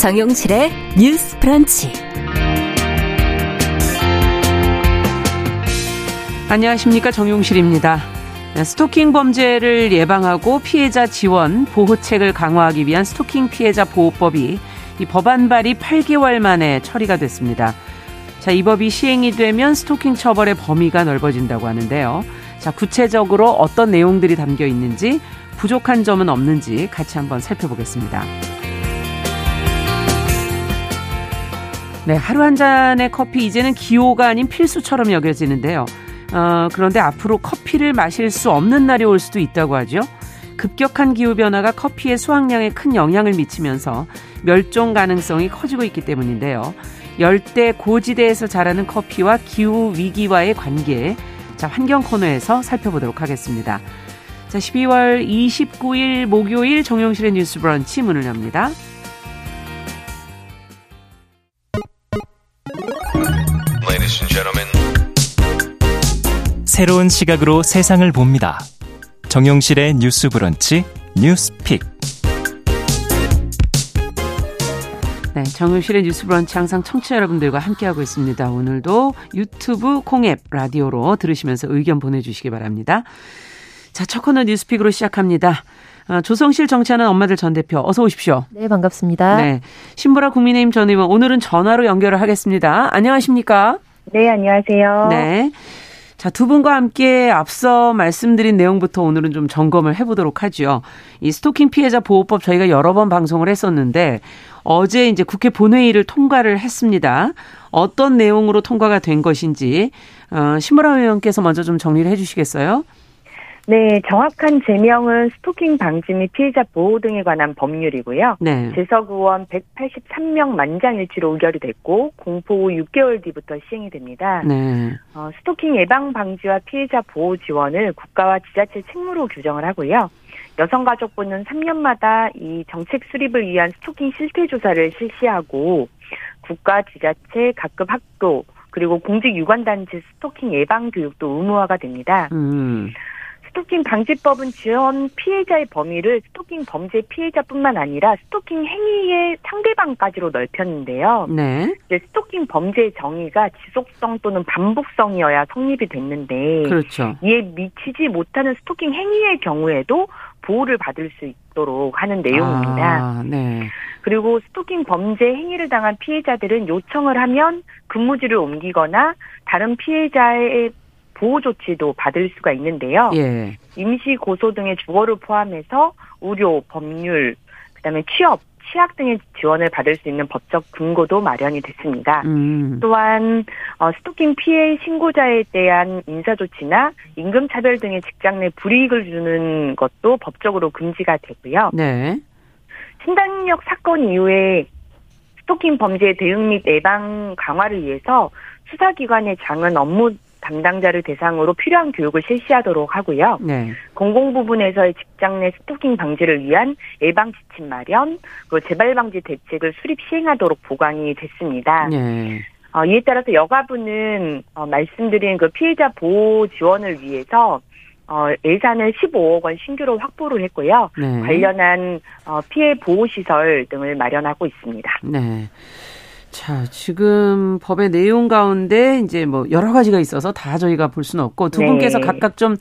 정용실의 뉴스 브런치. 안녕하십니까. 정용실입니다. 스토킹 범죄를 예방하고 피해자 지원, 보호책을 강화하기 위한 스토킹 피해자 보호법이 이 법안 발의 8개월 만에 처리가 됐습니다. 자, 이 법이 시행이 되면 스토킹 처벌의 범위가 넓어진다고 하는데요. 자, 구체적으로 어떤 내용들이 담겨 있는지, 부족한 점은 없는지 같이 한번 살펴보겠습니다. 네, 하루 한 잔의 커피 이제는 기호가 아닌 필수처럼 여겨지는데요. 어, 그런데 앞으로 커피를 마실 수 없는 날이 올 수도 있다고 하죠. 급격한 기후 변화가 커피의 수확량에 큰 영향을 미치면서 멸종 가능성이 커지고 있기 때문인데요. 열대 고지대에서 자라는 커피와 기후 위기와의 관계, 자, 환경 코너에서 살펴보도록 하겠습니다. 자, 12월 29일 목요일 정용실의 뉴스 브런치 문을 엽니다. 새로운 시각으로 세상을 봅니다. 정용실의 뉴스 브런치 뉴스픽. 네, 정용실의 뉴스 브런치 항상 청취자 여러분들과 함께하고 있습니다. 오늘도 유튜브 콩앱 라디오로 들으시면서 의견 보내주시기 바랍니다. 자, 첫 코너 뉴스픽으로 시작합니다. 어, 조성실 정치하는 엄마들 전 대표 어서 오십시오. 네, 반갑습니다. 네. 신보라 국민의힘 전 의원 오늘은 전화로 연결을 하겠습니다. 안녕하십니까? 네, 안녕하세요. 네. 자, 두 분과 함께 앞서 말씀드린 내용부터 오늘은 좀 점검을 해보도록 하죠. 이 스토킹 피해자 보호법 저희가 여러 번 방송을 했었는데 어제 이제 국회 본회의를 통과를 했습니다. 어떤 내용으로 통과가 된 것인지 어, 신무라 의원께서 먼저 좀 정리를 해주시겠어요? 네, 정확한 제명은 스토킹 방지 및 피해자 보호 등에 관한 법률이고요. 네. 재석 의원 183명 만장일치로 의결이 됐고 공포 후 6개월 뒤부터 시행이 됩니다. 네. 어, 스토킹 예방 방지와 피해자 보호 지원을 국가와 지자체 책무로 규정을 하고요. 여성가족부는 3년마다 이 정책 수립을 위한 스토킹 실태 조사를 실시하고 국가, 지자체, 각급 학교 그리고 공직 유관단체 스토킹 예방 교육도 의무화가 됩니다. 음. 스토킹 방지법은 지원 피해자의 범위를 스토킹 범죄 피해자뿐만 아니라 스토킹 행위의 상대방까지로 넓혔는데요. 네. 이제 스토킹 범죄의 정의가 지속성 또는 반복성이어야 성립이 됐는데 그렇죠. 이에 미치지 못하는 스토킹 행위의 경우에도 보호를 받을 수 있도록 하는 내용입니다. 아, 네. 그리고 스토킹 범죄 행위를 당한 피해자들은 요청을 하면 근무지를 옮기거나 다른 피해자의 보호 조치도 받을 수가 있는데요. 예. 임시 고소 등의 주거를 포함해서 의료, 법률, 그다음에 취업, 취약 등의 지원을 받을 수 있는 법적 근거도 마련이 됐습니다. 음. 또한 어, 스토킹 피해 신고자에 대한 인사 조치나 임금 차별 등의 직장 내 불이익을 주는 것도 법적으로 금지가 되고요. 네. 신당력 사건 이후에 스토킹 범죄 대응 및 예방 강화를 위해서 수사기관의 장은 업무 담당자를 대상으로 필요한 교육을 실시하도록 하고요. 네. 공공 부분에서의 직장 내 스토킹 방지를 위한 예방 지침 마련, 그리고 재발 방지 대책을 수립 시행하도록 보강이 됐습니다. 네. 어, 이에 따라서 여가부는 어, 말씀드린 그 피해자 보호 지원을 위해서 어, 예산을 15억 원 신규로 확보를 했고요. 네. 관련한 어, 피해 보호 시설 등을 마련하고 있습니다. 네. 자, 지금 법의 내용 가운데 이제 뭐 여러 가지가 있어서 다 저희가 볼 수는 없고 두 네. 분께서 각각 좀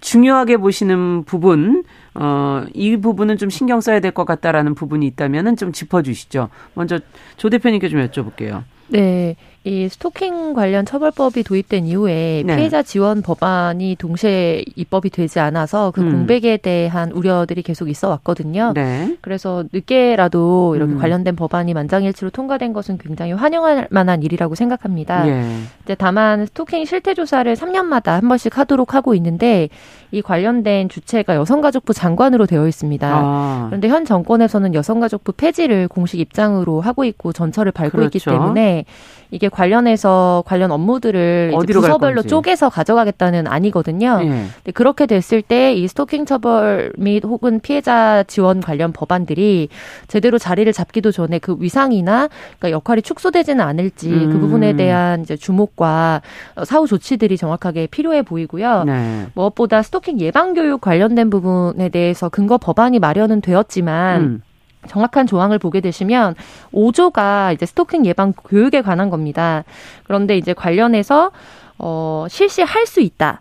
중요하게 보시는 부분, 어, 이 부분은 좀 신경 써야 될 것 같다라는 부분이 있다면은 좀 짚어주시죠. 먼저 조 대표님께 좀 여쭤볼게요. 네. 이 스토킹 관련 처벌법이 도입된 이후에 네. 피해자 지원 법안이 동시에 입법이 되지 않아서 그 음. 공백에 대한 우려들이 계속 있어 왔거든요. 네. 그래서 늦게라도 이렇게 음. 관련된 법안이 만장일치로 통과된 것은 굉장히 환영할 만한 일이라고 생각합니다. 예. 이제 다만 스토킹 실태 조사를 3년마다 한 번씩 하도록 하고 있는데 이 관련된 주체가 여성가족부 장관으로 되어 있습니다. 아. 그런데 현 정권에서는 여성가족부 폐지를 공식 입장으로 하고 있고 전철을 밟고 그렇죠. 있기 때문에 이게 관련해서 관련 업무들을 부서별로 쪼개서 가져가겠다는 아니거든요. 예. 근데 그렇게 됐을 때 이 스토킹 처벌 및 혹은 피해자 지원 관련 법안들이 제대로 자리를 잡기도 전에 그 위상이나 그러니까 역할이 축소되지는 않을지 그 음. 그 부분에 대한 이제 주목과 사후 조치들이 정확하게 필요해 보이고요. 네. 무엇보다 스토킹 예방 교육 관련된 부분에 대해서 근거 법안이 마련은 되었지만 음. 정확한 조항을 보게 되시면 5조가 이제 스토킹 예방 교육에 관한 겁니다. 그런데 이제 관련해서 어 실시할 수 있다.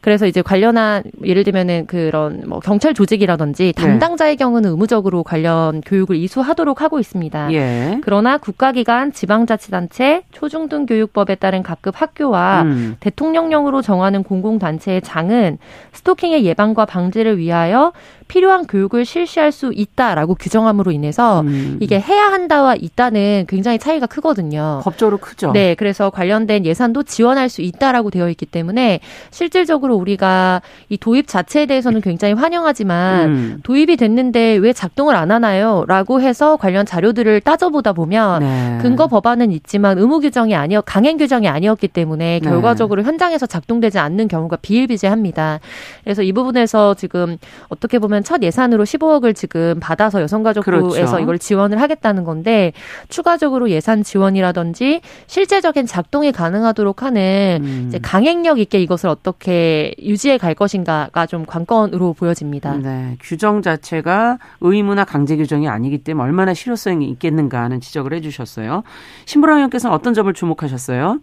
그래서 이제 관련한 예를 들면은 그런 뭐 경찰 조직이라든지 네. 담당자의 경우는 의무적으로 관련 교육을 이수하도록 하고 있습니다. 예. 그러나 국가기관, 지방자치단체, 초중등 교육법에 따른 각급 학교와 음. 대통령령으로 정하는 공공단체의 장은 스토킹의 예방과 방지를 위하여 필요한 교육을 실시할 수 있다라고 규정함으로 인해서 음. 이게 해야 한다와 있다는 굉장히 차이가 크거든요. 법적으로 크죠. 네, 그래서 관련된 예산도 지원할 수 있다라고 되어 있기 때문에 실질적으로 우리가 이 도입 자체에 대해서는 굉장히 환영하지만 음. 도입이 됐는데 왜 작동을 안 하나요?라고 해서 관련 자료들을 따져보다 보면 네. 근거 법안은 있지만 의무 규정이 아니었 강행 규정이 아니었기 때문에 네. 결과적으로 현장에서 작동되지 않는 경우가 비일비재합니다. 그래서 이 부분에서 지금 어떻게 보면 보면 첫 예산으로 15억을 지금 받아서 여성가족부에서 그렇죠. 이걸 지원을 하겠다는 건데 추가적으로 예산 지원이라든지 실제적인 작동이 가능하도록 하는 음. 이제 강행력 있게 이것을 어떻게 유지해 갈 것인가가 좀 관건으로 보여집니다. 네, 규정 자체가 의무나 강제 규정이 아니기 때문에 얼마나 실효성이 있겠는가 하는 지적을 해주셨어요. 신부랑 의원께서는 어떤 점을 주목하셨어요?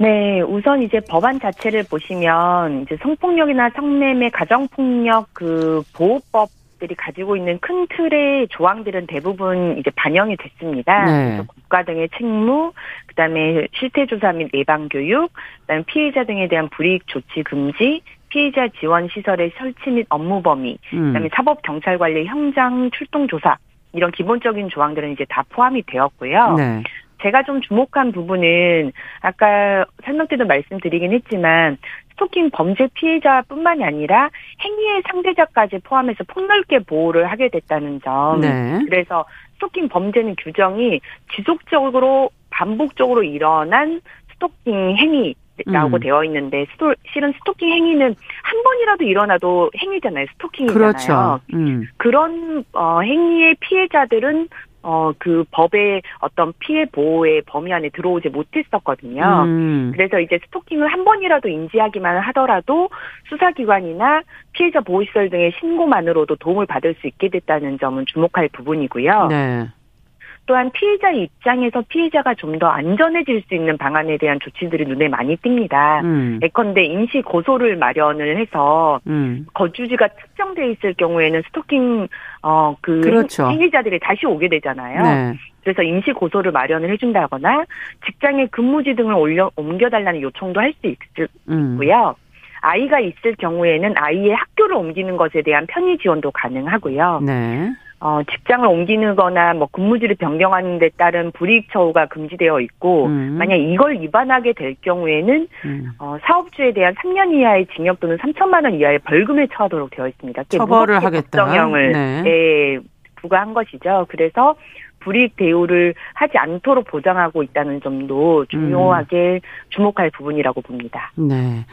네, 우선 이제 법안 자체를 보시면 이제 성폭력이나 성매매, 가정폭력 그 보호법 들이 가지고 있는 큰 틀의 조항들은 대부분 이제 반영이 됐습니다. 네. 국가 등의 책무, 그다음에 실태 조사 및 예방 교육, 그다음에 피해자 등에 대한 불이익 조치 금지, 피해자 지원 시설의 설치 및 업무 범위, 음. 그다음에 사법 경찰 관리 현장 출동 조사 이런 기본적인 조항들은 이제 다 포함이 되었고요. 네. 제가 좀 주목한 부분은 아까 설명 때도 말씀드리긴 했지만 스토킹 범죄 피해자뿐만이 아니라 행위의 상대자까지 포함해서 폭넓게 보호를 하게 됐다는 점. 네. 그래서 스토킹 범죄는 규정이 지속적으로 반복적으로 일어난 스토킹 행위 라고 음. 되어 있는데 스토, 실은 스토킹 행위는 한 번이라도 일어나도 행위잖아요. 스토킹이잖아요. 그렇죠. 음. 그런 어, 행위의 피해자들은 어, 그 법의 어떤 피해 보호의 범위 안에 들어오지 못했었거든요. 음. 그래서 이제 스토킹을 한 번이라도 인지하기만 하더라도 수사기관이나 피해자 보호시설 등의 신고만으로도 도움을 받을 수 있게 됐다는 점은 주목할 부분이고요. 네. 또한 피해자 입장에서 피해자가 좀 더 안전해질 수 있는 방안에 대한 조치들이 눈에 많이 띕니다. 음. 예컨대 임시 고소를 마련을 해서 음. 거주지가 특정돼 있을 경우에는 스토킹 어그 그렇죠. 행위자들이 다시 오게 되잖아요. 네. 그래서 임시 고소를 마련을 해준다거나 직장의 근무지 등을 올려 옮겨달라는 요청도 할 수 있고요. 음. 아이가 있을 경우에는 아이의 학교를 옮기는 것에 대한 편의 지원도 가능하고요. 네. 어, 직장을 옮기거나 뭐 근무지를 변경하는 데 따른 불이익 처우가 금지되어 있고 음. 만약 이걸 위반하게 될 경우에는 음. 어, 사업주에 대한 3년 이하의 징역 또는 3천만 원 이하의 벌금에 처하도록 되어 있습니다. 처벌을 하겠다. 법정형을 네. 네, 부과한 것이죠. 그래서 불이익 대우를 하지 않도록 보장하고 있다는 점도 중요하게 음. 주목할 부분이라고 봅니다. 네.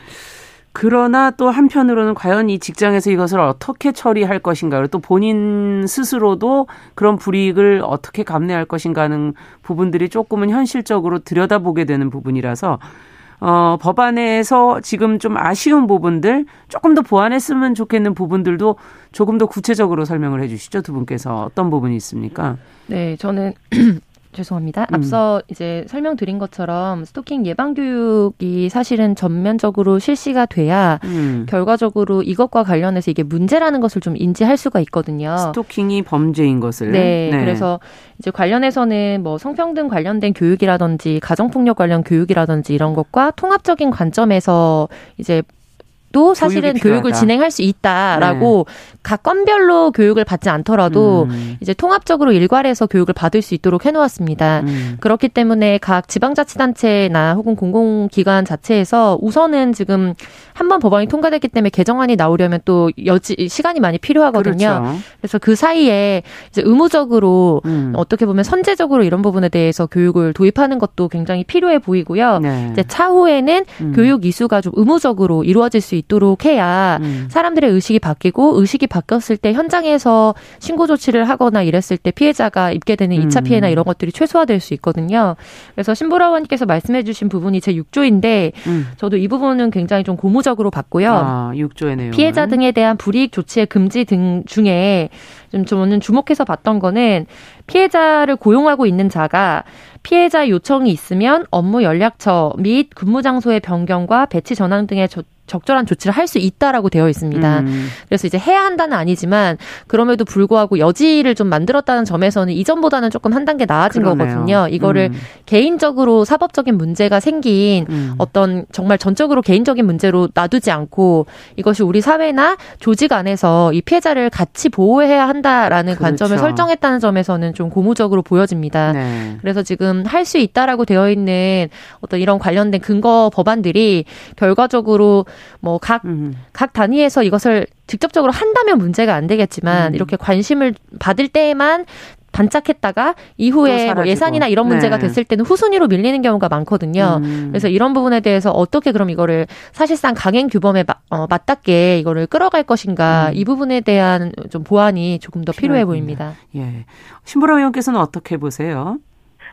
그러나 또 한편으로는 과연 이 직장에서 이것을 어떻게 처리할 것인가, 또 본인 스스로도 그런 불이익을 어떻게 감내할 것인가 하는 부분들이 조금은 현실적으로 들여다보게 되는 부분이라서 어, 법안에서 지금 좀 아쉬운 부분들, 조금 더 보완했으면 좋겠는 부분들도 조금 더 구체적으로 설명을 해 주시죠. 두 분께서 어떤 부분이 있습니까? 네, 저는 죄송합니다. 음. 앞서 이제 설명드린 것처럼 스토킹 예방 교육이 사실은 전면적으로 실시가 돼야 음. 결과적으로 이것과 관련해서 이게 문제라는 것을 좀 인지할 수가 있거든요. 스토킹이 범죄인 것을. 네. 네. 그래서 이제 관련해서는 뭐 성평등 관련된 교육이라든지 가정폭력 관련 교육이라든지 이런 것과 통합적인 관점에서 이제 또 사실은 교육을 진행할 수 있다라고 네. 각 건별로 교육을 받지 않더라도 음. 이제 통합적으로 일괄해서 교육을 받을 수 있도록 해놓았습니다. 음. 그렇기 때문에 각 지방자치단체나 혹은 공공기관 자체에서 우선은 지금 한 번 법안이 통과됐기 때문에 개정안이 나오려면 또 여지 시간이 많이 필요하거든요. 그렇죠. 그래서 그 사이에 이제 의무적으로 음. 어떻게 보면 선제적으로 이런 부분에 대해서 교육을 도입하는 것도 굉장히 필요해 보이고요. 네. 이제 차후에는 음. 교육 이수가 좀 의무적으로 이루어질 수 있. 있도록 해야 음. 사람들의 의식이 바뀌고 의식이 바뀌었을 때 현장에서 신고 조치를 하거나 이랬을 때 피해자가 입게 되는 2차 음. 피해나 이런 것들이 최소화될 수 있거든요. 그래서 신보라원님께서 말씀해 주신 부분이 제 6조인데 음. 저도 이 부분은 굉장히 좀 고무적으로 봤고요. 아, 6조의 내용. 피해자 등에 대한 불이익 조치의 금지 등 중에 좀 저는 주목해서 봤던 거는 피해자를 고용하고 있는 자가 피해자 요청이 있으면 업무 연락처 및 근무 장소의 변경과 배치 전환 등의 적절한 조치를 할 수 있다라고 되어 있습니다. 음. 그래서 이제 해야 한다는 아니지만 그럼에도 불구하고 여지를 좀 만들었다는 점에서는 이전보다는 조금 한 단계 나아진 그러네요. 거거든요. 이거를 음. 개인적으로 사법적인 문제가 생긴 음. 어떤 정말 전적으로 개인적인 문제로 놔두지 않고 이것이 우리 사회나 조직 안에서 이 피해자를 같이 보호해야 한다라는 그렇죠. 관점을 설정했다는 점에서는 좀 고무적으로 보여집니다. 네. 그래서 지금 할 수 있다라고 되어 있는 어떤 이런 관련된 근거 법안들이 결과적으로 뭐 각각 음. 각 단위에서 이것을 직접적으로 한다면 문제가 안 되겠지만 음. 이렇게 관심을 받을 때에만 반짝했다가 이후에 뭐 예산이나 이런 문제가 네. 됐을 때는 후순위로 밀리는 경우가 많거든요. 음. 그래서 이런 부분에 대해서 어떻게 그럼 이거를 사실상 강행 규범에 마, 어, 맞닿게 이거를 끌어갈 것인가 음. 이 부분에 대한 좀 보완이 조금 더 필요해 보입니다. 예. 신보라 의원께서는 어떻게 보세요?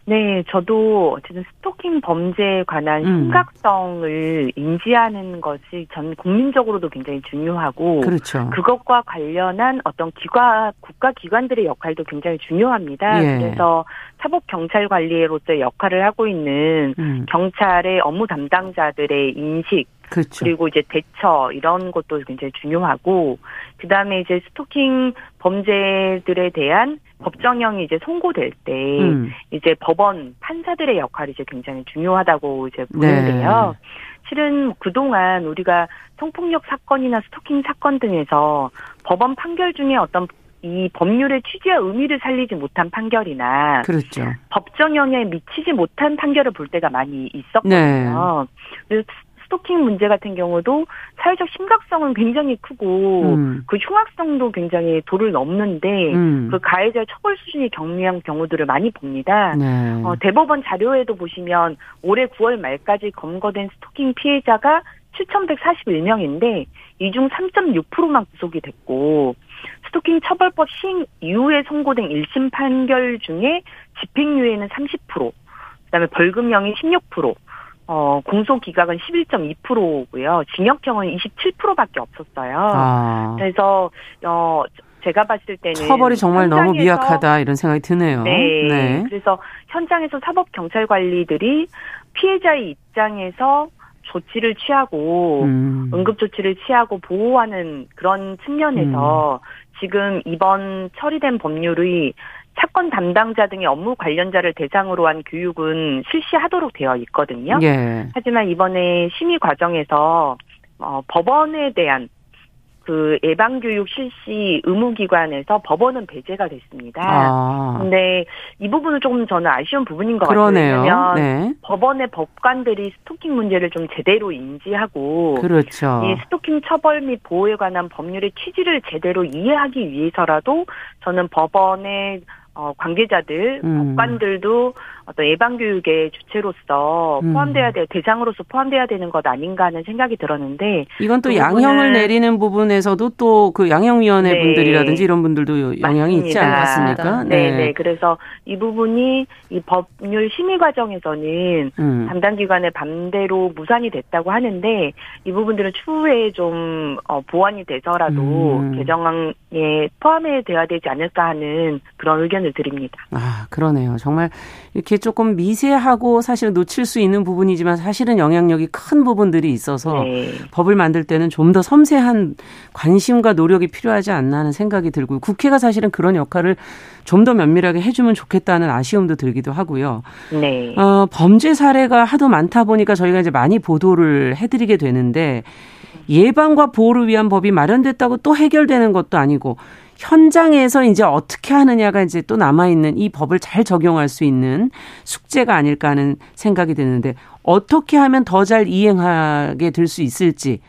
네, 저도 어쨌든 스토킹 범죄에 관한 음. 심각성을 인지하는 것이 전 국민적으로도 굉장히 중요하고 그렇죠. 그것과 관련한 어떤 기관 국가 기관들의 역할도 굉장히 중요합니다. 예. 그래서 사법 경찰 관리로서의 역할을 하고 있는 음. 경찰의 업무 담당자들의 인식 그렇죠. 그리고 이제 대처 이런 것도 굉장히 중요하고 그다음에 이제 스토킹 범죄들에 대한 법정형이 이제 선고될 때 음. 이제 법원 판사들의 역할이 이제 굉장히 중요하다고 이제 보는데요. 네. 실은 그동안 우리가 성폭력 사건이나 스토킹 사건 등에서 법원 판결 중에 어떤 이 법률의 취지와 의미를 살리지 못한 판결이나 그렇죠. 법정형에 미치지 못한 판결을 볼 때가 많이 있었거든요. 네. 스토킹 문제 같은 경우도 사회적 심각성은 굉장히 크고 음. 그 흉악성도 굉장히 도를 넘는데 음. 그 가해자의 처벌 수준이 경미한 경우들을 많이 봅니다. 네. 어, 대법원 자료에도 보시면 올해 9월 말까지 검거된 스토킹 피해자가 7,141명인데 이 중 3.6%만 구속이 됐고 스토킹 처벌법 시행 이후에 선고된 1심 판결 중에 집행유예는 30%, 그다음에 벌금형이 16%, 어, 공소기각은 11.2%고요. 징역형은 27%밖에 없었어요. 아. 그래서 어 제가 봤을 때는 처벌이 정말 너무 미약하다 이런 생각이 드네요. 네. 네. 그래서 현장에서 사법 경찰 관리들이 피해자의 입장에서 조치를 취하고 음. 응급 조치를 취하고 보호하는 그런 측면에서 음. 지금 이번 처리된 법률의 사건 담당자 등의 업무 관련자를 대상으로 한 교육은 실시하도록 되어 있거든요. 예. 하지만 이번에 심의 과정에서 어, 법원에 대한 그 예방 교육 실시 의무 기관에서 법원은 배제가 됐습니다. 아. 근데 이 부분은 조금 저는 아쉬운 부분인 것 그러네요. 같아요. 왜냐하면 네. 법원의 법관들이 스토킹 문제를 좀 제대로 인지하고 그렇죠. 이 스토킹 처벌 및 보호에 관한 법률의 취지를 제대로 이해하기 위해서라도 저는 법원의 어, 관계자들, 음. 법관들도 어떤 예방 교육의 주체로서 음. 포함돼야 돼 대상으로서 포함돼야 되는 것 아닌가 하는 생각이 들었는데 이건 또 그 양형을 내리는 부분에서도 또 그 양형위원회 네. 분들이라든지 이런 분들도 영향이 맞습니다. 있지 않겠습니까? 네. 네, 네. 그래서 이 부분이 이 법률 심의 과정에서는 음. 담당 기관의 반대로 무산이 됐다고 하는데 이 부분들은 추후에 좀 어, 보완이 돼서라도 음. 개정안에 포함해 돼야 되지 않을까 하는 그런 의견을 드립니다. 아 그러네요. 정말 이렇게 이렇게 조금 미세하고 사실 놓칠 수 있는 부분이지만 사실은 영향력이 큰 부분들이 있어서 네. 법을 만들 때는 좀 더 섬세한 관심과 노력이 필요하지 않나 하는 생각이 들고 국회가 사실은 그런 역할을 좀 더 면밀하게 해주면 좋겠다는 아쉬움도 들기도 하고요. 네. 어, 범죄 사례가 하도 많다 보니까 저희가 이제 많이 보도를 해드리게 되는데 예방과 보호를 위한 법이 마련됐다고 또 해결되는 것도 아니고 현장에서 이제 어떻게 하느냐가 이제 또 남아있는 이 법을 잘 적용할 수 있는 숙제가 아닐까 하는 생각이 드는데 어떻게 하면 더 잘 이행하게 될 수 있을지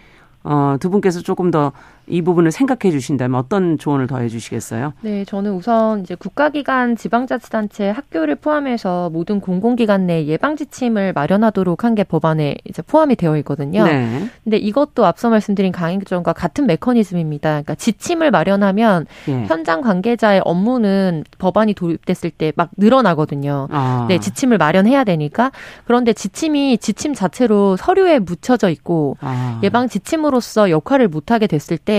어, 두 분께서 조금 더 이 부분을 생각해 주신다면 어떤 조언을 더 해 주시겠어요? 네, 저는 우선 이제 국가기관, 지방자치단체, 학교를 포함해서 모든 공공기관 내 예방 지침을 마련하도록 한 게 법안에 이제 포함이 되어 있거든요. 네. 근데 이것도 앞서 말씀드린 강행정과 같은 메커니즘입니다. 그러니까 지침을 마련하면 예. 현장 관계자의 업무는 법안이 도입됐을 때 막 늘어나거든요. 아. 네, 지침을 마련해야 되니까. 그런데 지침이 지침 자체로 서류에 묻혀져 있고 아. 예방 지침으로서 역할을 못 하게 됐을 때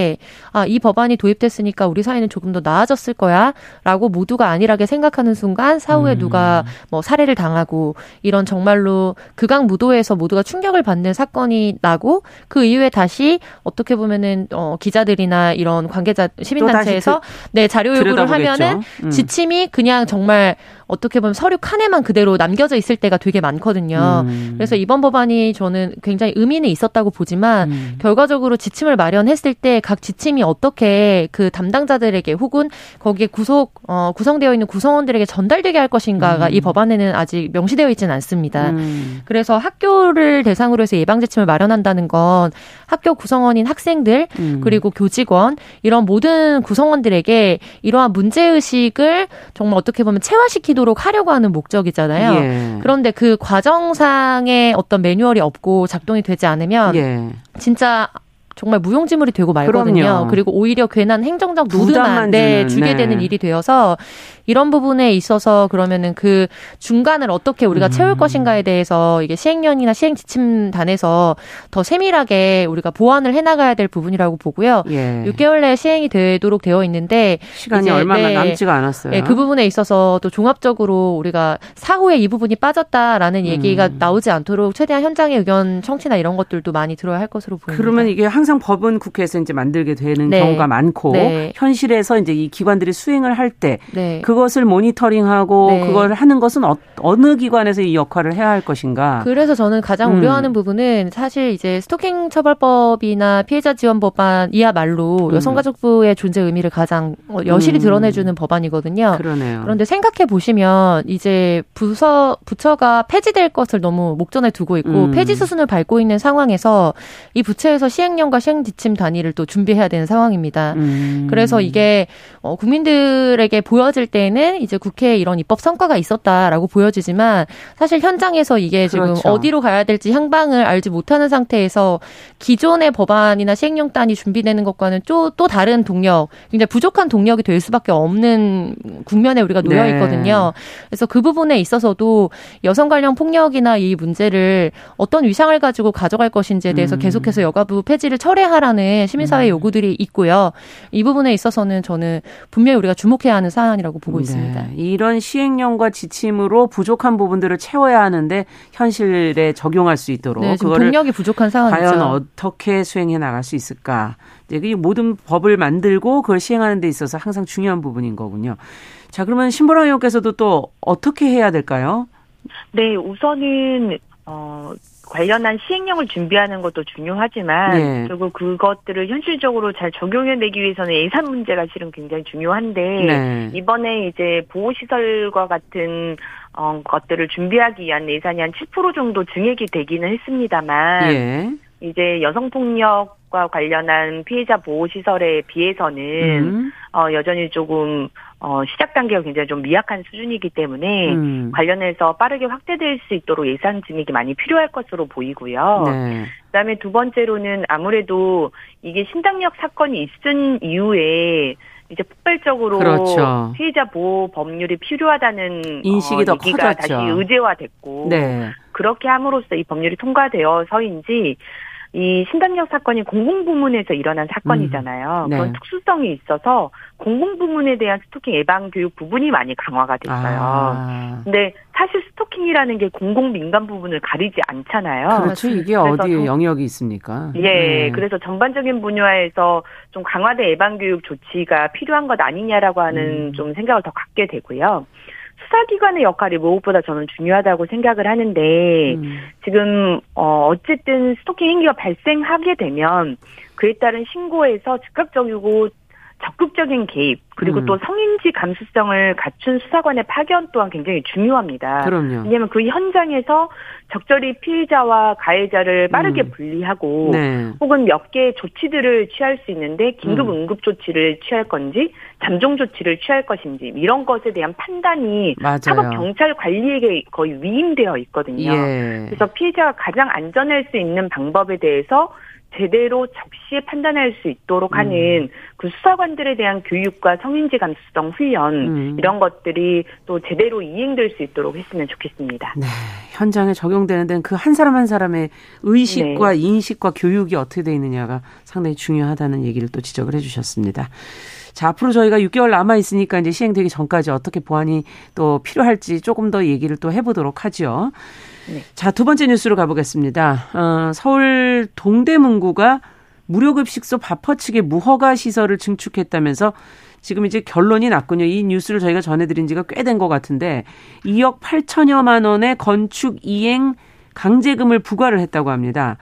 아, 이 법안이 도입됐으니까 우리 사회는 조금 더 나아졌을 거야. 라고 모두가 안일하게 생각하는 순간 사후에 음. 누가 뭐 살해를 당하고 이런 정말로 극악무도에서 모두가 충격을 받는 사건이 나고 그 이후에 다시 어떻게 보면은 어, 기자들이나 이런 관계자 시민단체에서 네, 자료 요구를 하면은 음. 지침이 그냥 정말 어떻게 보면 서류 칸에만 그대로 남겨져 있을 때가 되게 많거든요. 음. 그래서 이번 법안이 저는 굉장히 의미는 있었다고 보지만 음. 결과적으로 지침을 마련했을 때 각 지침이 어떻게 그 담당자들에게 혹은 거기에 구속 어, 구성되어 있는 구성원들에게 전달되게 할 것인가가 음. 이 법안에는 아직 명시되어 있지는 않습니다. 음. 그래서 학교를 대상으로 해서 예방 지침을 마련한다는 건 학교 구성원인 학생들 음. 그리고 교직원 이런 모든 구성원들에게 이러한 문제 의식을 정말 어떻게 보면 체화시키 지도록 하려고 하는 목적이잖아요. 예. 그런데 그 과정상의 어떤 매뉴얼이 없고 작동이 되지 않으면 예. 진짜 정말 무용지물이 되고 말거든요. 그럼요. 그리고 오히려 괜한 행정적 노드만 네, 주게 네. 되는 일이 되어서 이런 부분에 있어서 그러면은 그 중간을 어떻게 우리가 채울 음. 것인가에 대해서 이게 시행령이나 시행 지침단에서 더 세밀하게 우리가 보완을 해나가야 될 부분이라고 보고요. 예. 6개월 내에 시행이 되도록 되어 있는데 시간이 얼마 네, 남지가 않았어요. 네, 그 부분에 있어서 또 종합적으로 우리가 사후에 이 부분이 빠졌다라는 얘기가 음. 나오지 않도록 최대한 현장의 의견 청취나 이런 것들도 많이 들어야 할 것으로 보입니다. 그러면 이게 항상 법은 국회에서 이제 만들게 되는 네. 경우가 많고 네. 현실에서 이제 이 기관들이 수행을 할때 네. 그것을 모니터링하고 네. 그걸 하는 것은 어, 느 기관에서 이 역할을 해야 할 것인가? 그래서 저는 가장 음. 우려하는 부분은 사실 이제 스토킹 처벌법이나 피해자 지원 법안 이야말로 음. 여성가족부의 존재 의미를 가장 어, 여실히 음. 드러내주는 법안이거든요. 그러네요. 그런데 생각해 보시면 이제 부서 부처가 폐지될 것을 너무 목전에 두고 있고 음. 폐지 수순을 밟고 있는 상황에서 이 부처에서 시행령과 시행 지침 단위를 또 준비해야 되는 상황입니다. 음. 그래서 이게 어, 국민들에게 보여질 때 때에는 이제 국회에 이런 입법 성과가 있었다라고 보여지지만 사실 현장에서 이게 그렇죠. 지금 어디로 가야 될지 향방을 알지 못하는 상태에서 기존의 법안이나 시행령단이 준비되는 것과는 또, 또 다른 동력, 굉장히 부족한 동력이 될 수밖에 없는 국면에 우리가 놓여 네. 있거든요. 네. 그래서 그 부분에 있어서도 여성 관련 폭력이나 이 문제를 어떤 위상을 가지고 가져갈 것인지에 대해서 음. 계속해서 여가부 폐지를 철회하라는 시민사회 음. 요구들이 있고요. 이 부분에 있어서는 저는 분명히 우리가 주목해야 하는 사안이라고 보고 있습니다. 네. 이런 시행령과 지침으로 부족한 부분들을 채워야 하는데 현실에 적용할 수 있도록 네, 그거를 능력이 부족한 상황이죠. 과연 어떻게 수행해 나갈 수 있을까? 이제 모든 법을 만들고 그걸 시행하는 데 있어서 항상 중요한 부분인 거군요. 자, 그러면 신보라 의원께서도 또 어떻게 해야 될까요? 네, 우선은 어 관련한 시행령을 준비하는 것도 중요하지만 네. 그리고 그것들을 현실적으로 잘 적용해내기 위해서는 예산 문제가 실은 굉장히 중요한데 네. 이번에 이제 보호시설과 같은 어, 것들을 준비하기 위한 예산이 한 7% 정도 증액이 되기는 했습니다만 예. 이제 여성폭력과 관련한 피해자 보호시설에 비해서는 음. 어, 여전히 조금 어, 시작 단계가 굉장히 좀 미약한 수준이기 때문에 음. 관련해서 빠르게 확대될 수 있도록 예산 증액이 많이 필요할 것으로 보이고요. 네. 그다음에 두 번째로는 아무래도 이게 신당력 사건이 있은 이후에 이제 폭발적으로 그렇죠. 피해자 보호 법률이 필요하다는 인식이 어, 더 커졌죠. 다시 의제화됐고 네. 그렇게 함으로써 이 법률이 통과되어서인지 이 신당력 사건이 공공부문에서 일어난 사건이잖아요. 음. 네. 그런 특수성이 있어서 공공부문에 대한 스토킹 예방 교육 부분이 많이 강화가 됐어요. 아. 근데 사실 스토킹이라는 게 공공 민간 부분을 가리지 않잖아요. 그렇죠. 이게 어디에 영역이 있습니까? 예. 네. 그래서 전반적인 분야에서 좀 강화된 예방 교육 조치가 필요한 것 아니냐라고 하는 음. 좀 생각을 더 갖게 되고요. 수사기관의 역할이 무엇보다 저는 중요하다고 생각을 하는데 음. 지금 어 어쨌든 스토킹 행위가 발생하게 되면 그에 따른 신고에서 즉각적이고 적극적인 개입 그리고 음. 또 성인지 감수성을 갖춘 수사관의 파견 또한 굉장히 중요합니다. 그럼요. 왜냐하면 그 현장에서 적절히 피의자와 가해자를 빠르게 음. 분리하고 네. 혹은 몇 개의 조치들을 취할 수 있는데 긴급 음. 응급 조치를 취할 건지 잠정 조치를 취할 것인지 이런 것에 대한 판단이 사법 경찰 관리에게 거의 위임되어 있거든요. 예. 그래서 피의자가 가장 안전할 수 있는 방법에 대해서 제대로 적시에 판단할 수 있도록 하는 음. 그 수사관들에 대한 교육과 성인지 감수성 훈련 음. 이런 것들이 또 제대로 이행될 수 있도록 했으면 좋겠습니다. 네, 현장에 적용되는 데는 그 한 사람 한 사람의 의식과 네. 인식과 교육이 어떻게 돼 있느냐가 상당히 중요하다는 얘기를 또 지적을 해주셨습니다. 자, 앞으로 저희가 6개월 남아 있으니까 이제 시행되기 전까지 어떻게 보완이 또 필요할지 조금 더 얘기를 또 해보도록 하죠. 네. 자, 두 번째 뉴스로 가보겠습니다. 어, 서울 동대문구가 무료급식소 측의 무허가 시설을 증축했다면서 지금 이제 결론이 났군요. 이 뉴스를 저희가 전해드린 지가 꽤 된 것 같은데 2억 8천여만 원의 건축 이행 강제금을 부과를 했다고 합니다.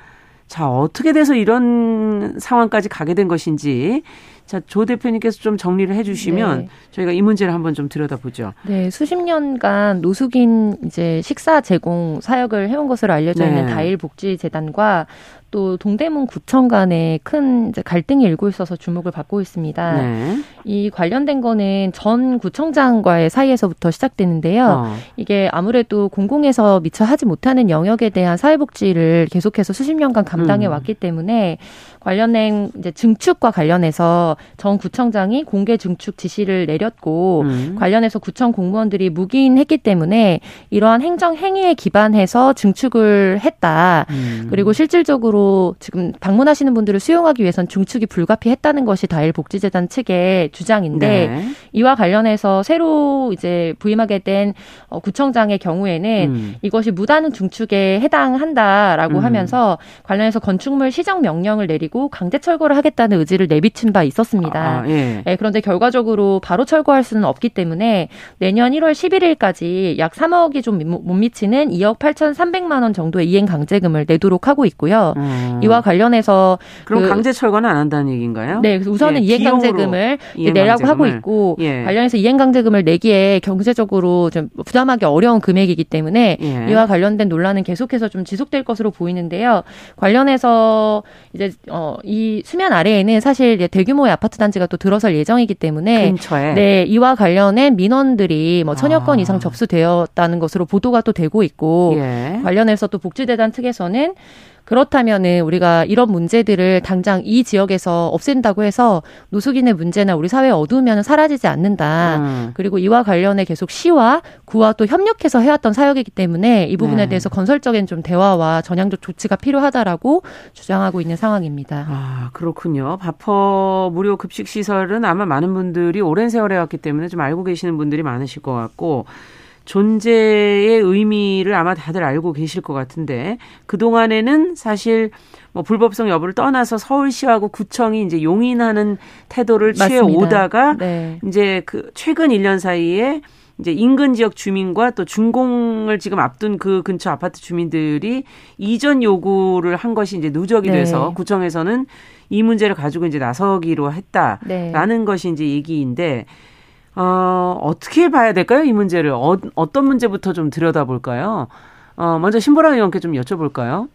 자, 어떻게 돼서 이런 상황까지 가게 된 것인지 자, 조 대표님께서 좀 정리를 해주시면 네. 저희가 이 문제를 한번 좀 들여다보죠. 네, 수십 년간 노숙인 이제 식사 제공 사역을 해온 것으로 알려져 있는 네. 다일복지재단과 또 동대문 구청 간에 큰 갈등이 일고 있어서 주목을 받고 있습니다. 네. 이 관련된 거는 전 구청장과의 사이에서부터 시작되는데요. 어. 이게 아무래도 공공에서 미처 하지 못하는 영역에 대한 사회복지를 계속해서 수십 년간 감당해 음. 왔기 때문에 관련된 이제 증축과 관련해서 전 구청장이 공개 증축 지시를 내렸고 음. 관련해서 구청 공무원들이 묵인했기 때문에 이러한 행정 행위에 기반해서 증축을 했다. 음. 그리고 실질적으로 지금 방문하시는 분들을 수용하기 위해선 증축이 불가피했다는 것이 다일 복지재단 측의 주장인데 네. 이와 관련해서 새로 이제 부임하게 된 어, 구청장의 경우에는 음. 이것이 무단 증축에 해당한다라고 음. 하면서 관련해서 건축물 시정 명령을 내리고 강제 철거를 하겠다는 의지를 내비친 바 있었 습니다. 아, 예. 예, 그런데 결과적으로 바로 철거할 수는 없기 때문에 내년 1월 11일까지 약 3억이 좀 못 미치는 2억 8,300만 원 정도의 이행 강제금을 내도록 하고 있고요. 음. 이와 관련해서 그럼 그, 강제 철거는 안 한다는 얘기인가요? 네, 우선은 예, 이행 강제금을 내라고 하고 있고 예. 관련해서 이행 강제금을 내기에 경제적으로 좀 부담하기 어려운 금액이기 때문에 예. 이와 관련된 논란은 계속해서 좀 지속될 것으로 보이는데요. 관련해서 이제 어 이 수면 아래에는 사실 대규모의 아파트 단지가 또 들어설 예정이기 때문에 근처에. 네, 이와 관련해 민원들이 뭐 천여 건 아. 이상 접수되었다는 것으로 보도가 또 되고 있고 예. 관련해서 또 복지재단 측에서는 그렇다면은 우리가 이런 문제들을 당장 이 지역에서 없앤다고 해서 노숙인의 문제나 우리 사회에 어두우면 사라지지 않는다. 음. 그리고 이와 관련해 계속 시와 구와 또 협력해서 해왔던 사역이기 때문에 이 부분에 네. 대해서 건설적인 좀 대화와 전향적 조치가 필요하다라고 주장하고 있는 상황입니다. 아 그렇군요. 바퍼 무료 급식 시설은 아마 많은 분들이 오랜 세월 해왔기 때문에 좀 알고 계시는 분들이 많으실 것 같고. 존재의 의미를 아마 다들 알고 계실 것 같은데 그동안에는 사실 뭐 불법성 여부를 떠나서 서울시하고 구청이 이제 용인하는 태도를 취해 오다가 네. 이제 그 최근 1년 사이에 이제 인근 지역 주민과 또 준공을 지금 앞둔 그 근처 아파트 주민들이 이전 요구를 한 것이 이제 누적이 네. 돼서 구청에서는 이 문제를 가지고 이제 나서기로 했다라는 네. 것이 이제 얘기인데 어, 어떻게 봐야 될까요? 이 문제를. 어, 어떤 문제부터 좀 들여다볼까요? 어, 먼저 신보라 의원께 좀 여쭤볼까요?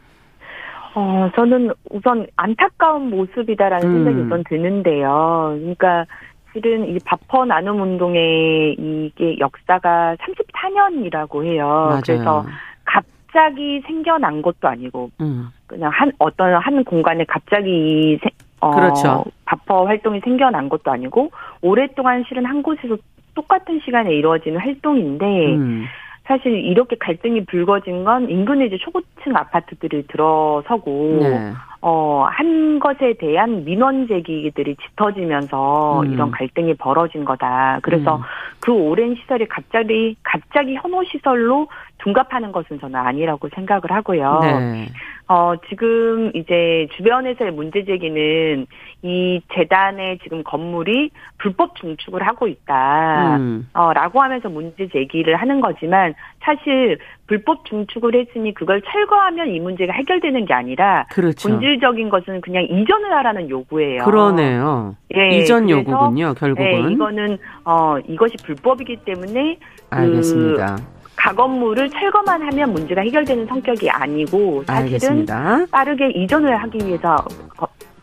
어, 저는 우선 안타까운 모습이다라는 음. 생각이 우선 드는데요. 그러니까 실은 이 바퍼 나눔 운동의 이게 역사가 34년이라고 해요. 맞아요. 그래서 갑자기 생겨난 것도 아니고 음. 그냥 한 어떤 한 공간에 갑자기 어, 그렇죠. 바퍼 활동이 생겨난 것도 아니고 오랫동안 실은 한 곳에서 똑같은 시간에 이루어지는 활동인데 음. 사실 이렇게 갈등이 불거진 건 인근의 이제 초고층 아파트들이 들어서고 네. 어한 것에 대한 민원 제기들이 짙어지면서 음. 이런 갈등이 벌어진 거다. 그래서 음. 그 오랜 시설이 갑자기 갑자기 혐오 시설로 둔갑하는 것은 저는 아니라고 생각을 하고요. 네. 어, 지금 이제 주변에서의 문제 제기는 이 재단의 지금 건물이 불법 중축을 하고 있다. 음. 어, 라고 하면서 문제 제기를 하는 거지만 사실 불법 중축을 했으니 그걸 철거하면 이 문제가 해결되는 게 아니라 그렇죠. 본질적인 것은 그냥 이전을 하라는 요구예요. 그러네요. 예, 이전 요구군요, 결국은. 네, 이거는 어 이것이 불법이기 때문에 그 알겠습니다. 가건물을 철거만 하면 문제가 해결되는 성격이 아니고 사실은 알겠습니다. 빠르게 이전을 하기 위해서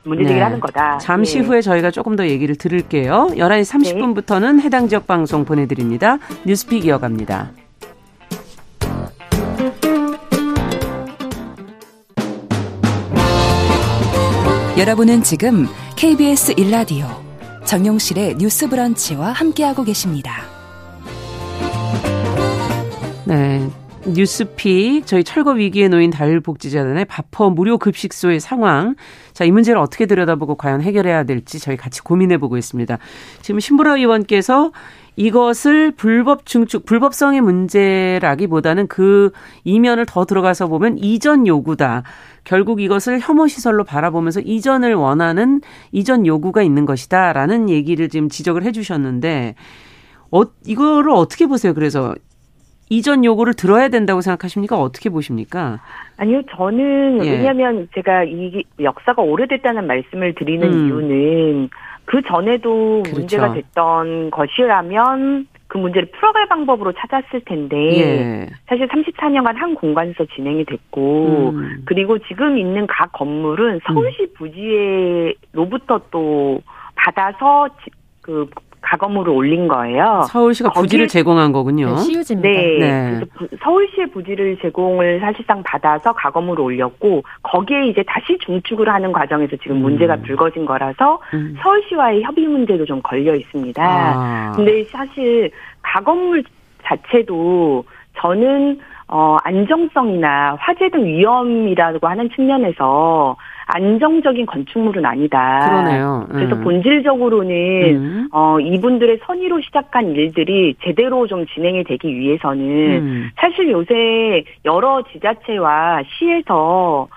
문제제기를 네. 하는 거다. 잠시 네. 후에 저희가 조금 더 얘기를 들을게요. 11시 30분부터는 해당 지역 방송 보내드립니다. 뉴스픽 이어갑니다. 여러분은 지금 KBS 1라디오 정용실의 뉴스 브런치와 함께하고 계십니다. 네. 뉴스픽 저희 철거 위기에 놓인 다일복지재단의 바퍼 무료 급식소의 상황. 자, 이 문제를 어떻게 들여다보고 과연 해결해야 될지 저희 같이 고민해 보고 있습니다. 지금 신보라 의원께서 이것을 불법 중축, 불법성의 문제라기보다는 그 이면을 더 들어가서 보면 이전 요구다. 결국 이것을 혐오 시설로 바라보면서 이전을 원하는 이전 요구가 있는 것이다 라는 얘기를 지금 지적을 해 주셨는데 어, 이거를 어떻게 보세요? 그래서 이전 요구를 들어야 된다고 생각하십니까? 어떻게 보십니까? 아니요, 저는 예. 왜냐하면 제가 이 역사가 오래됐다는 말씀을 드리는 음. 이유는 그 전에도 그렇죠. 문제가 됐던 것이라면 그 문제를 풀어갈 방법으로 찾았을 텐데 예. 사실 34년간 한 공간에서 진행이 됐고 음. 그리고 지금 있는 각 건물은 서울시 음. 부지로부터 또 받아서 그 가건물을 올린 거예요. 서울시가 부지를 제공한 거군요. 네, 시유지입니다. 네. 네. 그래서 서울시의 부지를 제공을 사실상 받아서 가건물을 올렸고 거기에 이제 다시 중축을 하는 과정에서 지금 음. 문제가 불거진 거라서 음. 서울시와의 협의 문제도 좀 걸려 있습니다. 아. 근데 사실 가건물 자체도 저는 어 안정성이나 화재 등 위험이라고 하는 측면에서 안정적인 건축물은 아니다. 그러네요. 그래서 음. 본질적으로는 음. 어 이분들의 선의로 시작한 일들이 제대로 좀 진행이 되기 위해서는 음. 사실 요새 여러 지자체와 시에서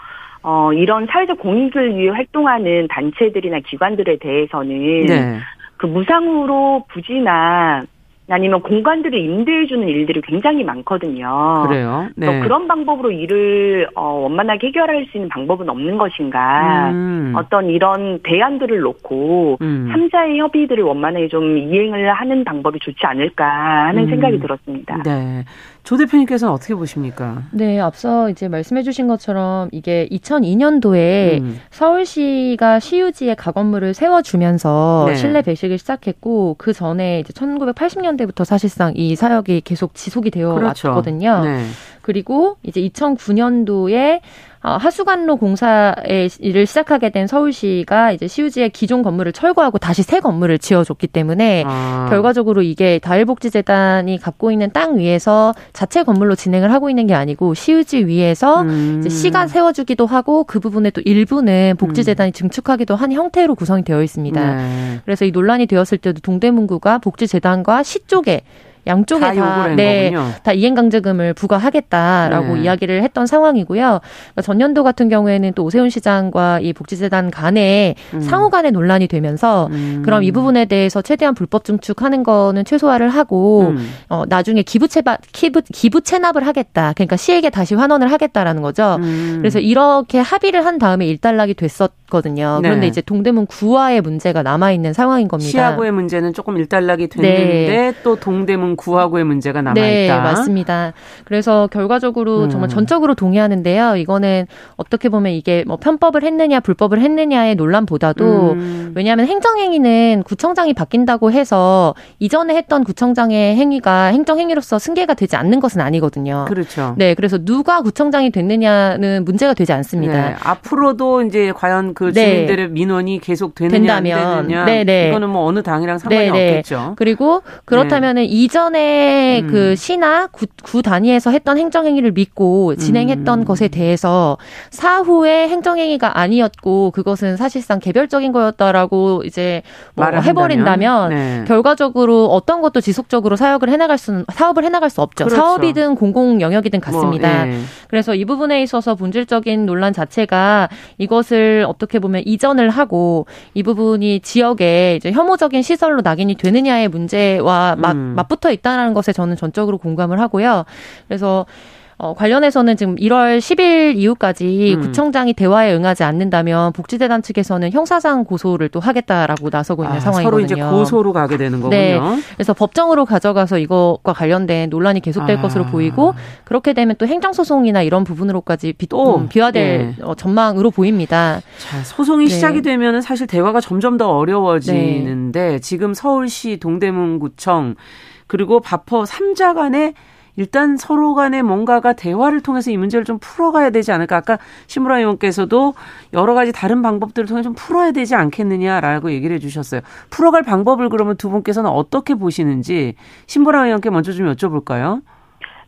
어 이런 사회적 공익을 위해 활동하는 단체들이나 기관들에 대해서는 네. 그 무상으로 부지나 아니면 공간들을 임대해주는 일들이 굉장히 많거든요. 그래요. 네. 그런 방법으로 일을 어, 원만하게 해결할 수 있는 방법은 없는 것인가? 음. 어떤 이런 대안들을 놓고 음. 3자의 협의들을 원만하게 좀 이행을 하는 방법이 좋지 않을까 하는 음. 생각이 들었습니다. 네. 조 대표님께서는 어떻게 보십니까? 네, 앞서 이제 말씀해주신 것처럼 이게 2002년도에 음. 서울시가 시유지에 가건물을 세워주면서 네. 실내 배식을 시작했고 그 전에 이제 1980년대부터 사실상 이 사역이 계속 지속이 되어 그렇죠. 왔거든요. 네. 그리고 이제 2009년도에 어, 하수관로 공사의 일을 시작하게 된 서울시가 이제 시유지의 기존 건물을 철거하고 다시 새 건물을 지어줬기 때문에 아. 결과적으로 이게 다일복지재단이 갖고 있는 땅 위에서 자체 건물로 진행을 하고 있는 게 아니고 시유지 위에서 음. 시가 세워주기도 하고 그 부분에 또 일부는 복지재단이 음. 증축하기도 한 형태로 구성이 되어 있습니다. 네. 그래서 이 논란이 되었을 때도 동대문구가 복지재단과 시 쪽에 양쪽에 다, 다 네, 다 이행강제금을 부과하겠다라고 네. 이야기를 했던 상황이고요. 그러니까 전년도 같은 경우에는 또 오세훈 시장과 이 복지재단 간에 음. 상호 간의 논란이 되면서 음. 그럼 이 부분에 대해서 최대한 불법 증축하는 거는 최소화를 하고 음. 어, 나중에 기부 채납 기부, 기부 채납을 하겠다. 그러니까 시에게 다시 환원을 하겠다라는 거죠. 음. 그래서 이렇게 합의를 한 다음에 일단락이 됐었거든요. 네. 그런데 이제 동대문 구화의 문제가 남아 있는 상황인 겁니다. 시하고의 문제는 조금 일단락이 됐는데 네. 또 동대문 구하고의 문제가 남아 네, 있다. 네, 맞습니다. 그래서 결과적으로 음. 정말 전적으로 동의하는데요. 이거는 어떻게 보면 이게 뭐 편법을 했느냐 불법을 했느냐의 논란보다도 음. 왜냐하면 행정행위는 구청장이 바뀐다고 해서 이전에 했던 구청장의 행위가 행정행위로서 승계가 되지 않는 것은 아니거든요. 그렇죠. 네, 그래서 누가 구청장이 됐느냐는 문제가 되지 않습니다. 네, 앞으로도 이제 과연 그 네. 주민들의 네. 민원이 계속 되느냐 된다면, 안 되느냐, 네, 네. 이거는 뭐 어느 당이랑 상관이. 없겠죠. 그리고 그렇다면은 이전 이전에 음. 그 시나 구, 구 단위에서 했던 행정행위를 믿고 진행했던 음. 것에 대해서 사후에 행정행위가 아니었고 그것은 사실상 개별적인 거였다라고 이제 뭐 해버린다면 네. 결과적으로 어떤 것도 지속적으로 사역을 해나갈 수는 사업을 해나갈 수 없죠. 그렇죠. 사업이든 공공 영역이든 같습니다. 뭐, 네. 그래서 이 부분에 있어서 본질적인 논란 자체가 이것을 어떻게 보면 이전을 하고 이 부분이 지역에 이제 혐오적인 시설로 낙인이 되느냐의 문제와 맞, 음. 맞붙어 있다는 것에 저는 전적으로 공감을 하고요. 그래서 어, 관련해서는 지금 1월 10일 이후까지 음. 구청장이 대화에 응하지 않는다면 복지재단 측에서는 형사상 고소를 또 하겠다라고 나서고 있는 아, 상황이거든요. 서로 이제 고소로 가게 되는 거군요. 네. 그래서 법정으로 가져가서 이것과 관련된 논란이 계속될 아. 것으로 보이고 그렇게 되면 또 행정소송이나 이런 부분으로까지 비, 또 음, 비화될 네. 어, 전망으로 보입니다. 자, 소송이 네. 시작이 되면 사실 대화가 점점 더 어려워지는데 네. 지금 서울시 동대문구청 그리고 바퍼 3자 간의 일단 서로 간에 뭔가가 대화를 통해서 이 문제를 좀 풀어가야 되지 않을까. 아까 신무라 의원께서도 여러 가지 다른 방법들을 통해 좀 풀어야 되지 않겠느냐라고 얘기를 해주셨어요. 풀어갈 방법을 그러면 두 분께서는 어떻게 보시는지 신무라 의원께 먼저 좀 여쭤볼까요?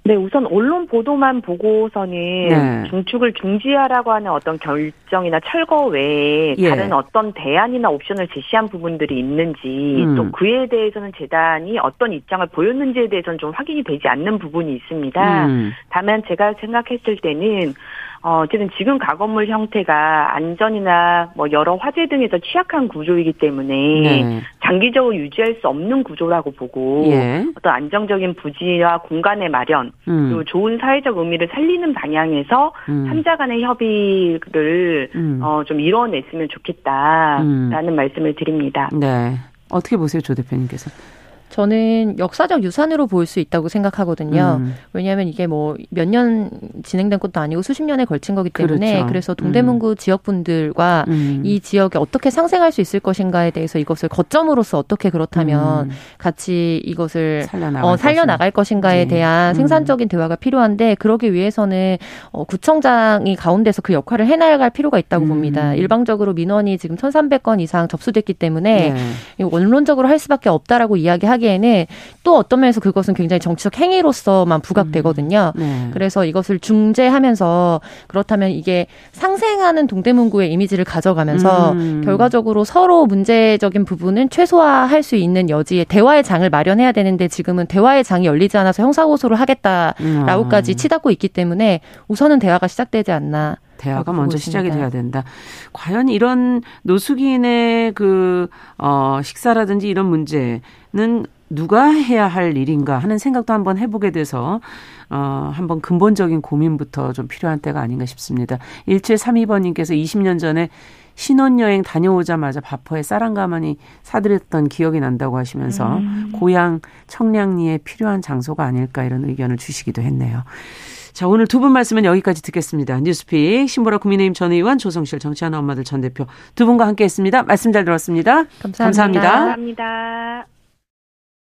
네, 우선 언론 보도만 보고서는 네. 중축을 중지하라고 하는 어떤 결정이나 철거 외에 예. 다른 어떤 대안이나 옵션을 제시한 부분들이 있는지 음. 또 그에 대해서는 재단이 어떤 입장을 보였는지에 대해서는 좀 확인이 되지 않는 부분이 있습니다. 음. 다만 제가 생각했을 때는 어, 어쨌든 지금 가건물 형태가 안전이나 뭐 여러 화재 등에서 취약한 구조이기 때문에 네. 장기적으로 유지할 수 없는 구조라고 보고 예. 어떤 안정적인 부지와 공간의 마련 음. 그리고 좋은 사회적 의미를 살리는 방향에서 음. 3자 간의 협의를 음. 어, 좀 이뤄냈으면 좋겠다라는 음. 말씀을 드립니다. 네. 어떻게 보세요, 조 대표님께서? 저는 역사적 유산으로 보일 수 있다고 생각하거든요. 음. 왜냐하면 이게 뭐 몇 년 진행된 것도 아니고 수십 년에 걸친 거기 때문에 그렇죠. 그래서 동대문구 음. 지역분들과 음. 이 지역에 어떻게 상생할 수 있을 것인가에 대해서 이것을 거점으로서 어떻게 그렇다면 음. 같이 이것을 살려나갈, 어, 살려나갈 것인가에 네. 대한 음. 생산적인 대화가 필요한데 그러기 위해서는 어, 구청장이 가운데서 그 역할을 해나갈 필요가 있다고 음. 봅니다. 일방적으로 민원이 지금 1,300건 이상 접수됐기 때문에 네. 원론적으로 할 수밖에 없다라고 이야기하기 하기에는 또 어떤 면에서 그것은 굉장히 정치적 행위로서만 부각되거든요. 음. 네. 그래서 이것을 중재하면서 그렇다면 이게 상생하는 동대문구의 이미지를 가져가면서 음. 결과적으로 서로 문제적인 부분은 최소화할 수 있는 여지에 대화의 장을 마련해야 되는데 지금은 대화의 장이 열리지 않아서 형사고소를 하겠다라고까지 음. 치닫고 있기 때문에 우선은 대화가 시작되지 않나. 대화가 먼저 시작이 돼야 된다. 과연 이런 노숙인의 그, 어, 식사라든지 이런 문제 는 누가 해야 할 일인가 하는 생각도 한번 해보게 돼서 어, 한번 근본적인 고민부터 좀 필요한 때가 아닌가 싶습니다. 1732번님께서 20년 전에 신혼여행 다녀오자마자 바퍼에 쌀한 가마니 사드렸던 기억이 난다고 하시면서 음. 고향 청량리에 필요한 장소가 아닐까 이런 의견을 주시기도 했네요. 자, 오늘 두 분 말씀은 여기까지 듣겠습니다. 뉴스픽 신보라 국민의힘 전 의원 조성실 정치하는 엄마들 전 대표 두 분과 함께 했습니다. 말씀 잘 들었습니다. 감사합니다. 감사합니다. 감사합니다.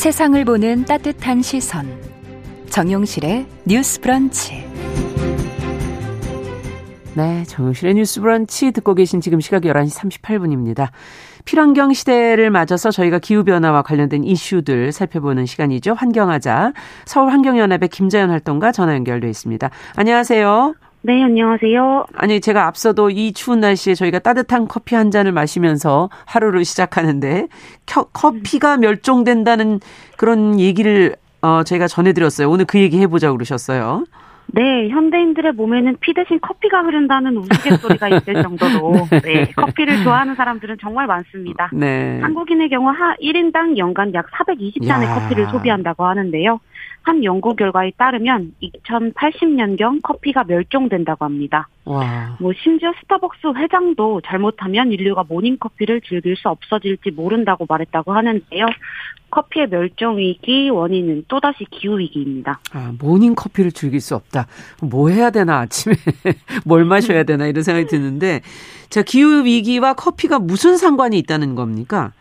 세상을 보는 따뜻한 시선. 정용실의 뉴스 브런치. 네, 정용실의 뉴스 브런치 듣고 계신 지금 시각 11시 38분입니다. 필환경 시대를 맞아서 저희가 기후변화와 관련된 이슈들 살펴보는 시간이죠. 환경하자. 서울환경연합의 김자연 활동가 전화 연결돼 있습니다. 안녕하세요. 네, 안녕하세요. 아니, 제가 앞서도 이 추운 날씨에 저희가 따뜻한 커피 한 잔을 마시면서 하루를 시작하는데, 켜, 커피가 멸종된다는 그런 얘기를, 어, 저희가 전해드렸어요. 오늘 그 얘기 해보자고 그러셨어요. 네, 현대인들의 몸에는 피 대신 커피가 흐른다는 우스갯소리가 있을 정도로 네. 네. 커피를 좋아하는 사람들은 정말 많습니다. 네. 한국인의 경우 하 1인당 연간 약 420잔의 야. 커피를 소비한다고 하는데요. 한 연구 결과에 따르면 2080년경 커피가 멸종된다고 합니다. 와. 뭐 심지어 스타벅스 회장도 잘못하면 인류가 모닝커피를 즐길 수 없어질지 모른다고 말했다고 하는데요. 커피의 멸종 위기 원인은 또다시 기후 위기입니다. 아, 모닝 커피를 즐길 수 없다. 뭐 해야 되나 아침에 뭘 마셔야 되나 이런 생각이 드는데 자, 기후 위기와 커피가 무슨 상관이 있다는 겁니까?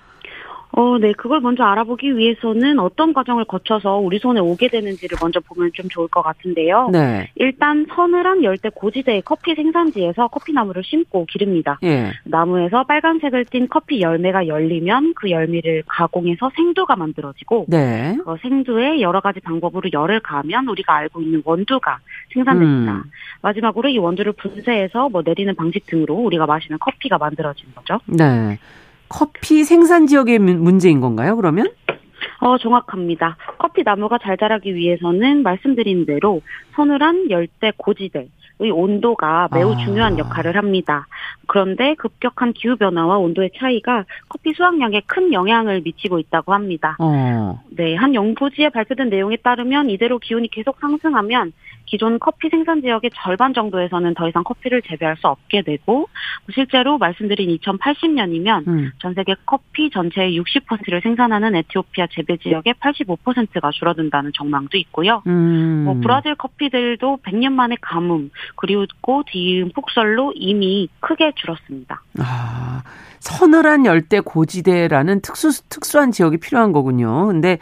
어, 네. 그걸 먼저 알아보기 위해서는 어떤 과정을 거쳐서 우리 손에 오게 되는지를 먼저 보면 좀 좋을 것 같은데요. 네. 일단 서늘한 열대 고지대의 커피 생산지에서 커피나무를 심고 기릅니다. 예. 나무에서 빨간색을 띤 커피 열매가 열리면 그 열매를 가공해서 생두가 만들어지고 네. 그 생두에 여러 가지 방법으로 열을 가하면 우리가 알고 있는 원두가 생산됩니다. 음. 마지막으로 이 원두를 분쇄해서 뭐 내리는 방식 등으로 우리가 마시는 커피가 만들어지는 거죠. 네. 커피 생산 지역의 문제인 건가요, 그러면? 어, 정확합니다. 커피 나무가 잘 자라기 위해서는 말씀드린 대로 서늘한 열대 고지대, 의 온도가 매우 아. 중요한 역할을 합니다. 그런데 급격한 기후 변화와 온도의 차이가 커피 수확량에 큰 영향을 미치고 있다고 합니다. 어. 네, 한 연구지에 발표된 내용에 따르면 이대로 기온이 계속 상승하면 기존 커피 생산 지역의 절반 정도에서는 더 이상 커피를 재배할 수 없게 되고 실제로 말씀드린 2080년이면 음. 전 세계 커피 전체의 60%를 생산하는 에티오피아 재배 지역의 85%가 줄어든다는 전망도 있고요. 음. 뭐 브라질 커피들도 100년 만에 가뭄 그리고 뒤이은 폭설로 이미 크게 줄었습니다. 아, 서늘한 열대 고지대라는 특수 특수한 지역이 필요한 거군요. 근데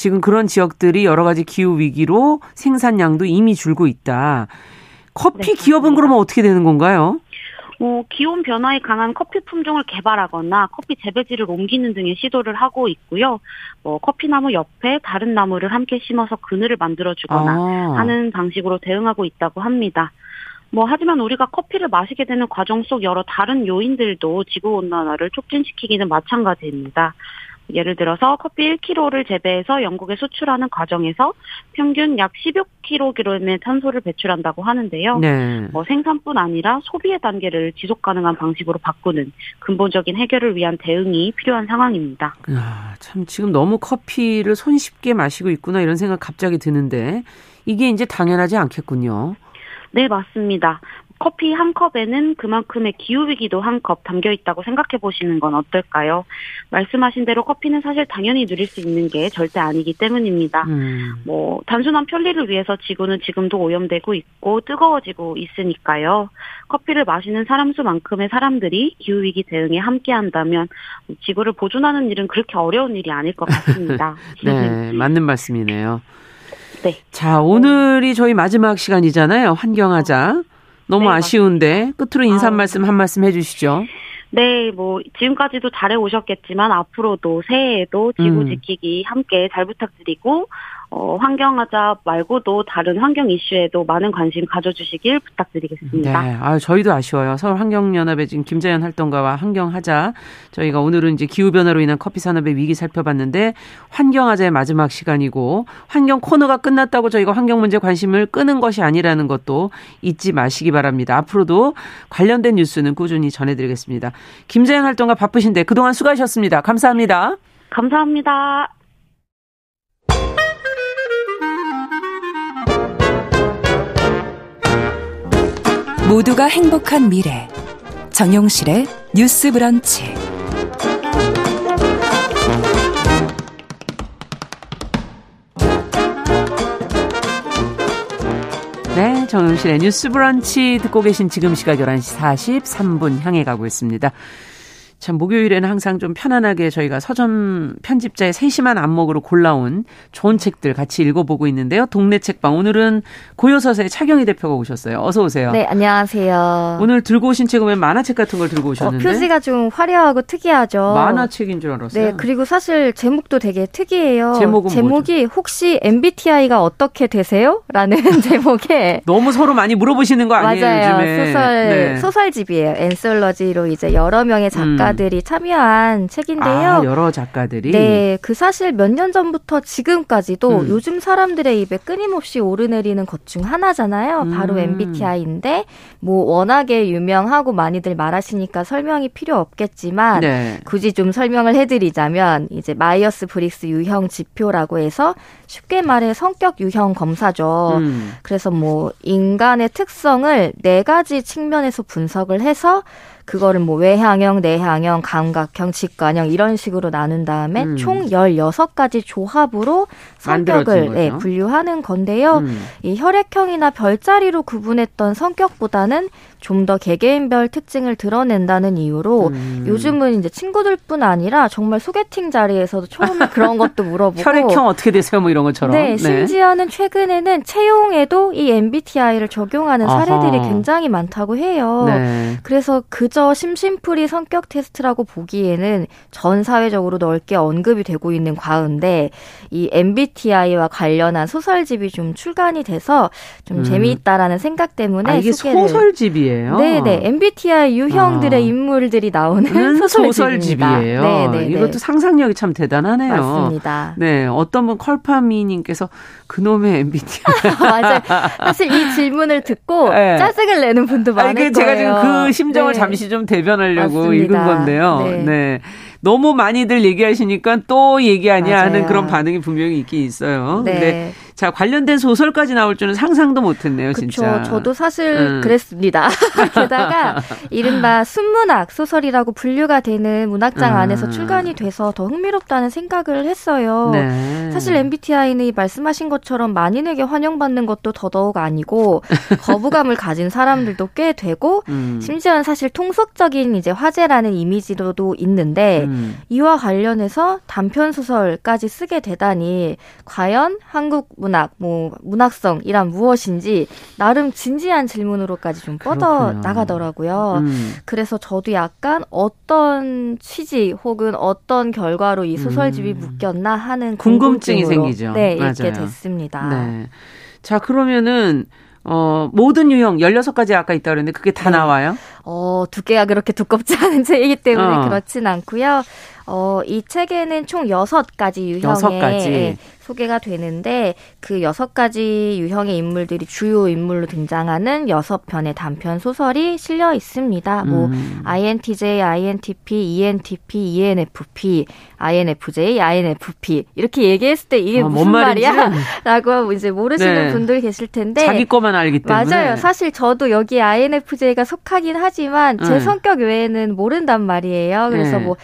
지금 그런 지역들이 여러 가지 기후 위기로 생산량도 이미 줄고 있다. 커피 네, 기업은 그러면 어떻게 되는 건가요? 어, 기온 변화에 강한 커피 품종을 개발하거나 커피 재배지를 옮기는 등의 시도를 하고 있고요. 뭐 커피나무 옆에 다른 나무를 함께 심어서 그늘을 만들어주거나 아. 하는 방식으로 대응하고 있다고 합니다. 뭐 하지만 우리가 커피를 마시게 되는 과정 속 여러 다른 요인들도 지구 온난화를 촉진시키기는 마찬가지입니다. 예를 들어서 커피 1kg를 재배해서 영국에 수출하는 과정에서 평균 약 16kg의 탄소를 배출한다고 하는데요. 네. 뭐 생산뿐 아니라 소비의 단계를 지속 가능한 방식으로 바꾸는 근본적인 해결을 위한 대응이 필요한 상황입니다. 아, 참 지금 너무 커피를 손쉽게 마시고 있구나 이런 생각 갑자기 드는데 이게 이제 당연하지 않겠군요. 네, 맞습니다. 커피 한 컵에는 그만큼의 기후위기도 한 컵 담겨 있다고 생각해 보시는 건 어떨까요? 말씀하신 대로 커피는 사실 당연히 누릴 수 있는 게 절대 아니기 때문입니다. 음. 뭐, 단순한 편리를 위해서 지구는 지금도 오염되고 있고 뜨거워지고 있으니까요. 커피를 마시는 사람 수만큼의 사람들이 기후위기 대응에 함께 한다면 지구를 보존하는 일은 그렇게 어려운 일이 아닐 것 같습니다. 네, 맞는 말씀이네요. 네. 자, 오늘이 저희 마지막 시간이잖아요. 환경하자. 너무 네, 아쉬운데 끝으로 인사 아, 말씀 한 말씀 해주시죠. 네, 뭐 지금까지도 잘해 오셨겠지만 앞으로도 새해에도 지구 음. 지키기 함께 잘 부탁드리고 어, 환경하자 말고도 다른 환경 이슈에도 많은 관심 가져주시길 부탁드리겠습니다. 네, 아 저희도 아쉬워요. 서울 환경연합의 지금 김자연 활동가와 환경하자 저희가 오늘은 이제 기후 변화로 인한 커피 산업의 위기 살펴봤는데 환경하자의 마지막 시간이고 환경 코너가 끝났다고 저희가 환경 문제 관심을 끄는 것이 아니라는 것도 잊지 마시기 바랍니다. 앞으로도 관련된 뉴스는 꾸준히 전해드리겠습니다. 김자연 활동가 바쁘신데 그동안 수고하셨습니다. 감사합니다. 감사합니다. 모두가 행복한 미래 정용실의 뉴스 브런치 네, 정용실의 뉴스 브런치 듣고 계신 지금 시각 11시 43분 향해 가고 있습니다. 참 목요일에는 항상 좀 편안하게 저희가 서점 편집자의 세심한 안목으로 골라온 좋은 책들 같이 읽어보고 있는데요. 동네 책방 오늘은 고요서사의 차경희 대표가 오셨어요. 어서 오세요. 네, 안녕하세요. 오늘 들고 오신 책은 왜 만화책 같은 걸 들고 오셨는데? 어, 표지가 좀 화려하고 특이하죠. 만화책인 줄 알았어요. 네, 그리고 사실 제목도 되게 특이해요. 제목은 제목이 뭐죠? 혹시 MBTI가 어떻게 되세요? 라는 제목에 너무 서로 많이 물어보시는 거 아니에요, 맞아요. 요즘에? 소설 네. 소설집이에요. 앤솔러지로 이제 여러 명의 작가 음. 작가들이 음. 참여한 책인데요. 아, 여러 작가들이. 네, 그 사실 몇 년 전부터 지금까지도 음. 요즘 사람들의 입에 끊임없이 오르내리는 것 중 하나잖아요. 바로 음. MBTI인데 뭐 워낙에 유명하고 많이들 말하시니까 설명이 필요 없겠지만 네. 굳이 좀 설명을 해드리자면 이제 마이어스 브릭스 유형 지표라고 해서 쉽게 말해 성격 유형 검사죠. 음. 그래서 뭐 인간의 특성을 네 가지 측면에서 분석을 해서 그거를 뭐 외향형, 내향형, 감각형, 직관형 이런 식으로 나눈 다음에 음. 총 16가지 조합으로 성격을 네, 분류하는 건데요. 음. 이 혈액형이나 별자리로 구분했던 성격보다는 좀 더 개개인별 특징을 드러낸다는 이유로 음. 요즘은 이제 친구들뿐 아니라 정말 소개팅 자리에서도 처음에 그런 것도 물어보고 혈액형 어떻게 되세요? 뭐 이런 것처럼. 네, 네. 심지어는 최근에는 채용에도 이 MBTI를 적용하는 사례들이 아하. 굉장히 많다고 해요. 네. 그래서 그저 심심풀이 성격 테스트라고 보기에는 전 사회적으로 넓게 언급이 되고 있는 과인데 이 MBTI와 관련한 소설집이 좀 출간이 돼서 좀 음. 재미있다라는 생각 때문에 아, 이게 소개를. 소설집이에요. 네 네 MBTI 유형들의 아. 인물들이 나오는 소설집입니다. 소설집이에요. 네 네. 이것도 상상력이 참 대단하네요. 맞습니다. 네 어떤 분 컬파미님께서 그놈의 MBTI 맞아요. 사실 이 질문을 듣고 네. 짜증을 내는 분도 많을 아니, 제가 거예요. 제가 지금 그 심정을 네. 잠시 좀 대변하려고 맞습니다. 읽은 건데요. 네. 네. 너무 많이들 얘기하시니까 또 얘기하냐 맞아요. 하는 그런 반응이 분명히 있긴 있어요. 네. 자, 관련된 소설까지 나올 줄은 상상도 못 했네요, 진짜. 저도 사실 음. 그랬습니다. 게다가 이른바 순문학 소설이라고 분류가 되는 문학장 음. 안에서 출간이 돼서 더 흥미롭다는 생각을 했어요. 네. 사실 MBTI는 말씀하신 것처럼 만인에게 환영받는 것도 더더욱 아니고 거부감을 가진 사람들도 꽤 되고 음. 심지어는 사실 통속적인 이제 화제라는 이미지로도 있는데 음. 이와 관련해서 단편 소설까지 쓰게 되다니 과연 한국 문 문학, 뭐 문학성 이란 무엇인지 나름 진지한 질문으로까지 좀 뻗어. 나가더라고요. 음. 그래서 저도 약간 어떤 취지 혹은 어떤 결과로 이 소설집이 음. 묶였나 하는 궁금증이 생기죠. 네, 맞아요. 읽게 됐습니다. 네. 자, 그러면은 어, 모든 유형 16가지 아까 있다 그랬는데 그게 다 네. 나와요? 어, 두께가 그렇게 두껍지 않은 책이기 때문에 어. 그렇진 않고요. 어, 이 책에는 총 6가지 유형의 6가지. 소개가 되는데 그 여섯 가지 유형의 인물들이 주요 인물로 등장하는 여섯 편의 단편 소설이 실려 있습니다. 뭐 음. INTJ, INTP, ENTP, ENFP, INFJ, INFP 이렇게 얘기했을 때 이게 아, 무슨 말이야? 라고 이제 모르시는 네. 분들 계실 텐데 자기 거만 알기 때문에 맞아요. 사실 저도 여기 INFJ가 속하긴 하지만 제 네. 성격 외에는 모른단 말이에요. 그래서 네. 뭐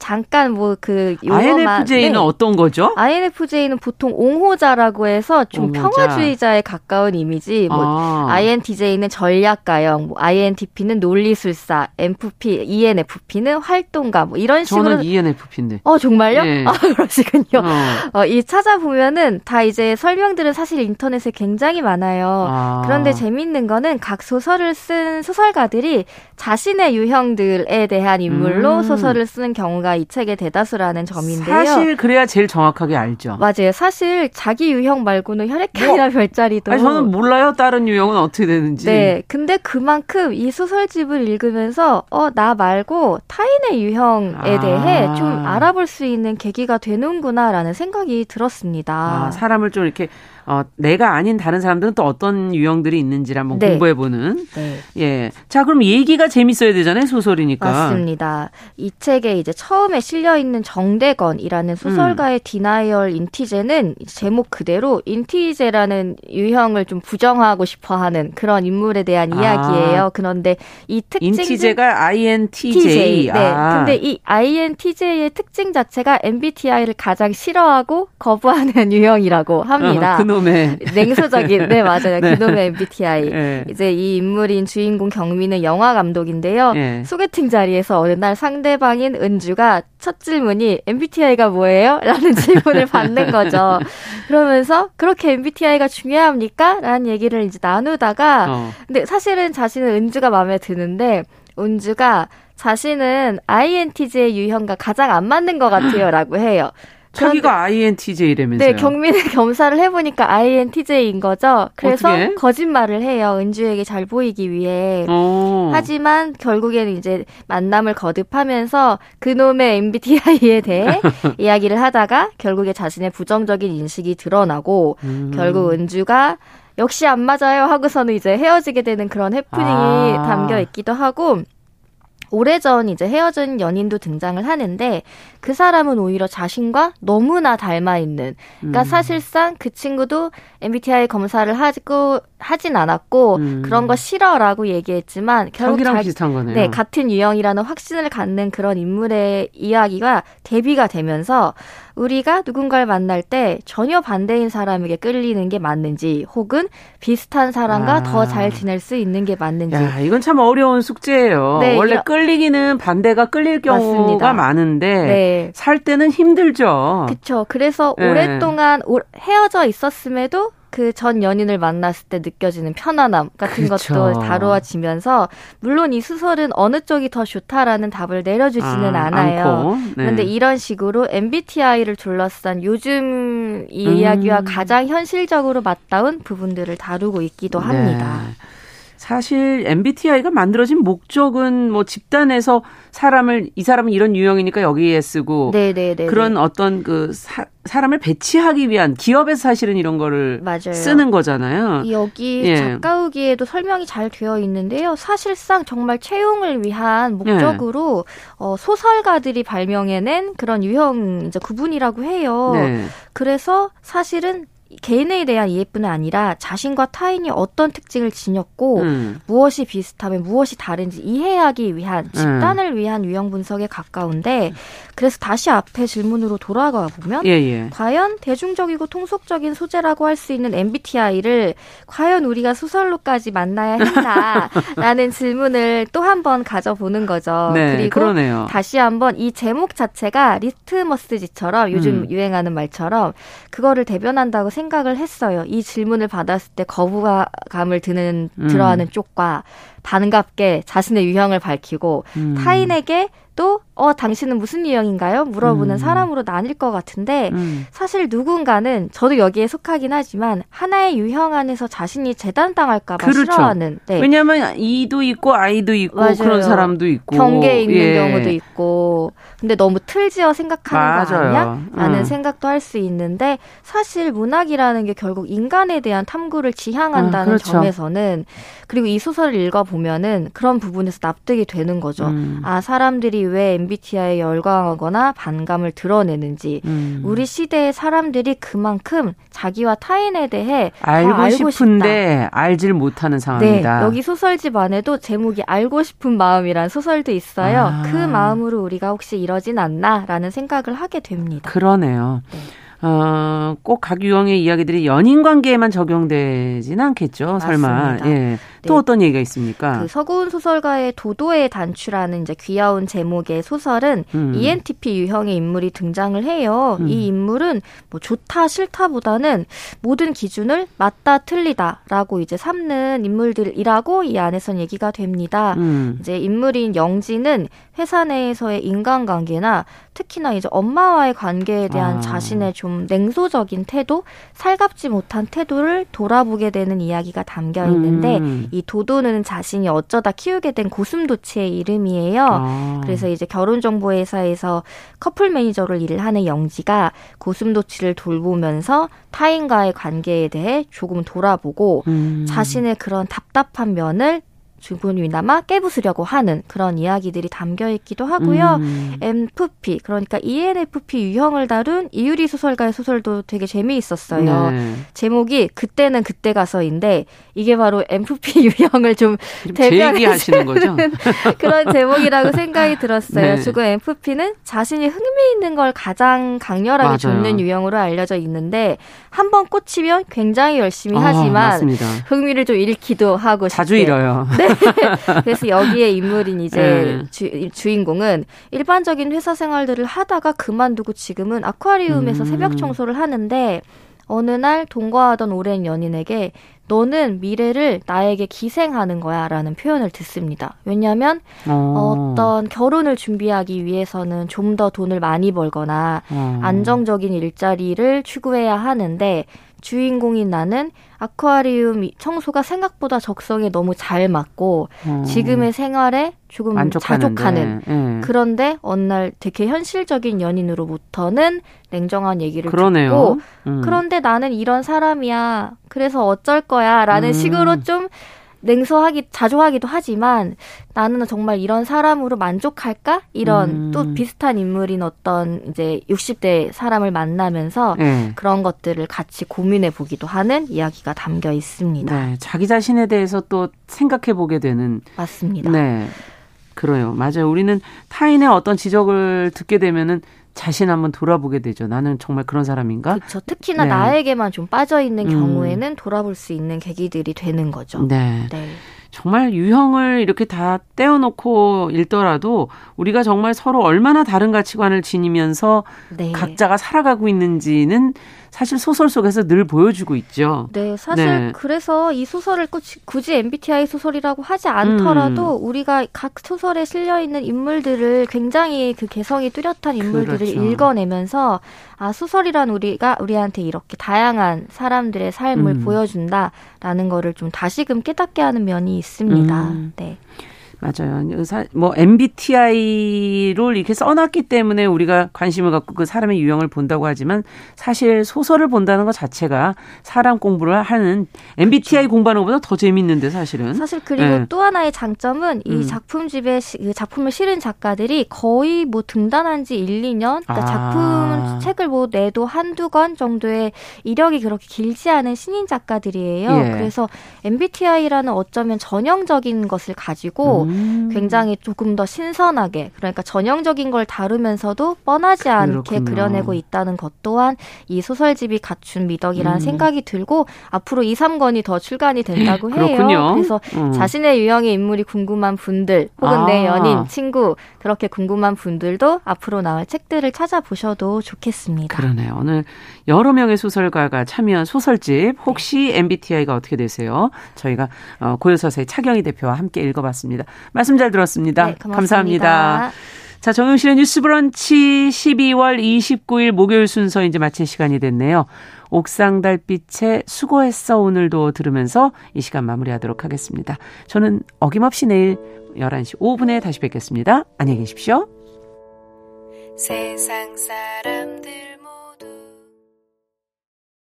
잠깐 뭐그 INFJ는 네. 어떤 거죠? INFJ는 보통 옹호자라고 해서 좀 옹호자. 평화주의자에 가까운 이미지. 뭐 아. INTJ는 전략가형, 뭐 INTP는 논리술사, MFP, ENFP는 활동가 뭐 이런 식으로. 저는 ENFP인데. 어 정말요? 네. 아 그러시군요. 어. 어, 이 찾아보면은 다 이제 설명들은 사실 인터넷에 굉장히 많아요. 아. 그런데 재밌는 거는 각 소설을 쓴 소설가들이 자신의 유형들에 대한 인물로 음. 소설을 쓰는 경우가 자체가 이 책의 대다수라는 점인데요. 사실 그래야 제일 정확하게 알죠. 맞아요. 사실 자기 유형 말고는 혈액형이나 뭐, 별자리도 아니, 저는 몰라요. 다른 유형은 어떻게 되는지. 네. 근데 그만큼 이 소설집을 읽으면서 어 나 말고 타인의 유형에 아. 대해 좀 알아볼 수 있는 계기가 되는구나라는 생각이 들었습니다. 아, 사람을 좀 이렇게 어, 내가 아닌 다른 사람들은 또 어떤 유형들이 있는지를 한번 네. 공부해보는. 네. 예. 자, 그럼 얘기가 재밌어야 되잖아요, 소설이니까. 맞습니다. 이 책에 이제 처음에 실려있는 정대건이라는 소설가의 음. denial 인티제는 제목 그대로 인티제라는 유형을 좀 부정하고 싶어 하는 그런 인물에 대한 아. 이야기예요. 그런데 이 특징. 인티제가 INTJ. TJ. 네. 아. 근데 이 INTJ의 특징 자체가 MBTI를 가장 싫어하고 거부하는 유형이라고 합니다. 어, 그놈의 냉소적인 네 맞아요 네. 그놈의 MBTI 네. 이제 이 인물인 주인공 경미는 영화 감독인데요 네. 소개팅 자리에서 어느 날 상대방인 은주가 첫 질문이 MBTI가 뭐예요? 라는 질문을 받는 거죠 그러면서 그렇게 MBTI가 중요합니까? 라는 얘기를 이제 나누다가 어. 근데 사실은 자신은 은주가 마음에 드는데 은주가 자신은 INTJ 유형과 가장 안 맞는 것 같아요 라고 해요 자기가 INTJ라면서요. 네, 경민의 검사를 해보니까 INTJ인 거죠. 그래서 어떻게? 거짓말을 해요. 은주에게 잘 보이기 위해. 오. 어. 하지만 결국에는 이제 만남을 거듭하면서 그놈의 MBTI에 대해 이야기를 하다가 결국에 자신의 부정적인 인식이 드러나고 음. 결국 은주가 역시 안 맞아요 하고서는 이제 헤어지게 되는 그런 해프닝이 아. 담겨 있기도 하고 오래전 이제 헤어진 연인도 등장을 하는데 그 사람은 오히려 자신과 너무나 닮아 있는. 그러니까 음. 사실상 그 친구도 MBTI 검사를 하고 하진 않았고 음. 그런 거 싫어라고 얘기했지만 결국 자, 비슷한 거네요. 네, 같은 유형이라는 확신을 갖는 그런 인물의 이야기가 대비가 되면서 우리가 누군가를 만날 때 전혀 반대인 사람에게 끌리는 게 맞는지 혹은 비슷한 사람과 아. 더잘 지낼 수 있는 게 맞는지. 야, 이건 참 어려운 숙제예요. 네, 원래 여... 끌리기는 반대가 끌릴 경우가 맞습니다. 많은데 네. 살 때는 힘들죠. 그렇죠. 그래서 네. 오랫동안 헤어져 있었음에도 그 전 연인을 만났을 때 느껴지는 편안함 같은 그렇죠. 것도 다루어지면서 물론 이 수설은 어느 쪽이 더 좋다라는 답을 내려주지는 아, 않아요. 네. 그런데 이런 식으로 MBTI를 둘러싼 요즘 이 음. 이야기와 가장 현실적으로 맞닿은 부분들을 다루고 있기도 합니다. 네. 사실 MBTI가 만들어진 목적은 뭐 집단에서 사람을 이 사람은 이런 유형이니까 여기에 쓰고 네네네 네, 네, 그런 네. 어떤 그 사, 사람을 배치하기 위한 기업에서 사실은 이런 거를 맞아요. 쓰는 거잖아요. 여기 예. 작가 후기에도 설명이 잘 되어 있는데요. 사실상 정말 채용을 위한 목적으로 예. 어, 소설가들이 발명해낸 그런 유형 이제 구분이라고 해요. 네. 그래서 사실은 개인에 대한 이해뿐 아니라 자신과 타인이 어떤 특징을 지녔고 음. 무엇이 비슷하면 무엇이 다른지 이해하기 위한 음. 집단을 음. 위한 유형 분석에 가까운데 그래서 다시 앞에 질문으로 돌아가 보면 예, 예. 과연 대중적이고 통속적인 소재라고 할 수 있는 MBTI를 과연 우리가 소설로까지 만나야 했나라는 질문을 또 한 번 가져보는 거죠. 네, 그리고 그러네요. 다시 한번 이 제목 자체가 리트머스지처럼 요즘 음. 유행하는 말처럼 그거를 대변한다고 생각 생각을 했어요. 이 질문을 받았을 때 거부감을 드는 음. 들어하는 쪽과 반갑게 자신의 유형을 밝히고 음. 타인에게 또 어, 당신은 무슨 유형인가요? 물어보는 음. 사람으로 나뉠 것 같은데, 음. 사실 누군가는, 저도 여기에 속하긴 하지만, 하나의 유형 안에서 자신이 재단당할까봐 그렇죠. 싫어하는. 네. 왜냐면, 이도 있고, 아이도 있고, 맞아요. 그런 사람도 있고. 경계에 있는 예. 경우도 있고, 근데 너무 틀지어 생각하는 맞아요. 거 아니야? 라는 음. 생각도 할 수 있는데, 사실 문학이라는 게 결국 인간에 대한 탐구를 지향한다는 음, 그렇죠. 점에서는, 그리고 이 소설을 읽어 보면은 그런 부분에서 납득이 되는 거죠. 음. 아, 사람들이 왜 MBTI에 열광하거나 반감을 드러내는지 음. 우리 시대의 사람들이 그만큼 자기와 타인에 대해 알고, 알고 싶은데 싶다. 알질 못하는 상황이다. 네, 여기 소설집 안에도 제목이 알고 싶은 마음이란 소설도 있어요. 아. 그 마음으로 우리가 혹시 이러진 않나라는 생각을 하게 됩니다. 그러네요. 네. 어, 꼭 각 유형의 이야기들이 연인 관계에만 적용되지는 않겠죠. 설마. 맞습니다. 예. 또 네. 어떤 얘기가 있습니까? 그 서구은 소설가의 도도의 단추라는 이제 귀여운 제목의 소설은 음. ENTP 유형의 인물이 등장을 해요. 음. 이 인물은 뭐 좋다 싫다보다는 모든 기준을 맞다 틀리다라고 이제 삼는 인물들이라고 이 안에선 얘기가 됩니다. 음. 이제 인물인 영지는 회사 내에서의 인간관계나 특히나 이제 엄마와의 관계에 대한 아. 자신의 좀 냉소적인 태도, 살갑지 못한 태도를 돌아보게 되는 이야기가 담겨 있는데 음. 이 도도는 자신이 어쩌다 키우게 된 고슴도치의 이름이에요. 아. 그래서 이제 결혼정보회사에서 커플 매니저를 일을 하는 영지가 고슴도치를 돌보면서 타인과의 관계에 대해 조금 돌아보고 음. 자신의 그런 답답한 면을 주군이 나마 깨부수려고 하는 그런 이야기들이 담겨 있기도 하고요. 음. MFP 그러니까 ENFP 유형을 다룬 이유리 소설가의 소설도 되게 재미있었어요. 네. 제목이 그때는 그때 가서인데 이게 바로 MFP 유형을 좀 대변하시는 거죠. 그런 제목이라고 생각이 들었어요. 네. 주로 MFP는 자신이 흥미 있는 걸 가장 강렬하게 맞아요. 좇는 유형으로 알려져 있는데 한 번 꽂히면 굉장히 열심히 어, 하지만 맞습니다. 흥미를 좀 잃기도 하고 자주 잃어요. 네. 그래서 여기에 인물인 이제 네. 주, 주인공은 일반적인 회사 생활들을 하다가 그만두고 지금은 아쿠아리움에서 음. 새벽 청소를 하는데 어느 날 동거하던 오랜 연인에게 너는 미래를 나에게 기생하는 거야 라는 표현을 듣습니다. 왜냐하면 어. 떤 결혼을 준비하기 위해서는 좀 더 돈을 많이 벌거나 어. 안정적인 일자리를 추구해야 하는데 주인공인 나는 아쿠아리움 청소가 생각보다 적성에 너무 잘 맞고 어. 지금의 생활에 조금 만족하는데. 자족하는 네. 그런데 어느 날 되게 현실적인 연인으로부터는 냉정한 얘기를 그러네요. 듣고 음. 그런데 나는 이런 사람이야 그래서 어쩔 거야라는 음. 식으로 좀 냉소하기 자주 하기도 하지만 나는 정말 이런 사람으로 만족할까? 이런 음. 또 비슷한 인물인 어떤 이제 60대 사람을 만나면서 네. 그런 것들을 같이 고민해 보기도 하는 이야기가 담겨 있습니다. 네, 자기 자신에 대해서 또 생각해 보게 되는 맞습니다. 네. 그래요. 맞아요. 우리는 타인의 어떤 지적을 듣게 되면은 자신 한번 돌아보게 되죠. 나는 정말 그런 사람인가? 그렇죠. 특히나 네. 나에게만 좀 빠져 있는 음. 경우에는 돌아볼 수 있는 계기들이 되는 거죠. 네. 네. 정말 유형을 이렇게 다 떼어놓고 읽더라도 우리가 정말 서로 얼마나 다른 가치관을 지니면서 네. 각자가 살아가고 있는지는 사실 소설 속에서 늘 보여주고 있죠. 네, 사실 네. 그래서 이 소설을 굳이 MBTI 소설이라고 하지 않더라도 음. 우리가 각 소설에 실려 있는 인물들을 굉장히 그 개성이 뚜렷한 인물들을 그렇죠. 읽어내면서 아 소설이란 우리가 우리한테 이렇게 다양한 사람들의 삶을 음. 보여준다라는 거를 좀 다시금 깨닫게 하는 면이 있습니다. 음. 네. 맞아요. 의사, 뭐 MBTI를 이렇게 써놨기 때문에 우리가 관심을 갖고 그 사람의 유형을 본다고 하지만 사실 소설을 본다는 것 자체가 사람 공부를 하는 MBTI 그렇죠. 공부하는 것보다 더 재밌는데 사실은. 사실 그리고 네. 또 하나의 장점은 이 음. 작품집에 그 작품을 실은 작가들이 거의 뭐 등단한 지 1, 2년 그러니까 아. 작품 책을 뭐 내도 한두 권 정도의 이력이 그렇게 길지 않은 신인 작가들이에요. 예. 그래서 MBTI라는 어쩌면 전형적인 것을 가지고 음. 음. 굉장히 조금 더 신선하게 그러니까 전형적인 걸 다루면서도 뻔하지 않게 그렇군요. 그려내고 있다는 것 또한 이 소설집이 갖춘 미덕이라는 음. 생각이 들고 앞으로 2, 3권이 더 출간이 된다고 해요. 그렇군요. 그래서 음. 자신의 유형의 인물이 궁금한 분들 혹은 아. 내 연인, 친구 그렇게 궁금한 분들도 앞으로 나올 책들을 찾아보셔도 좋겠습니다. 그러네요. 오늘 여러 명의 소설가가 참여한 소설집 혹시 MBTI가 어떻게 되세요? 저희가 어, 고요서사의 차경희 대표와 함께 읽어봤습니다. 말씀 잘 들었습니다. 네, 감사합니다. 자, 정용실의 뉴스 브런치 12월 29일 목요일 순서 이제 마칠 시간이 됐네요. 옥상 달빛에 수고했어 오늘도 들으면서 이 시간 마무리하도록 하겠습니다. 저는 어김없이 내일 11시 5분에 다시 뵙겠습니다. 안녕히 계십시오. 세상 사람들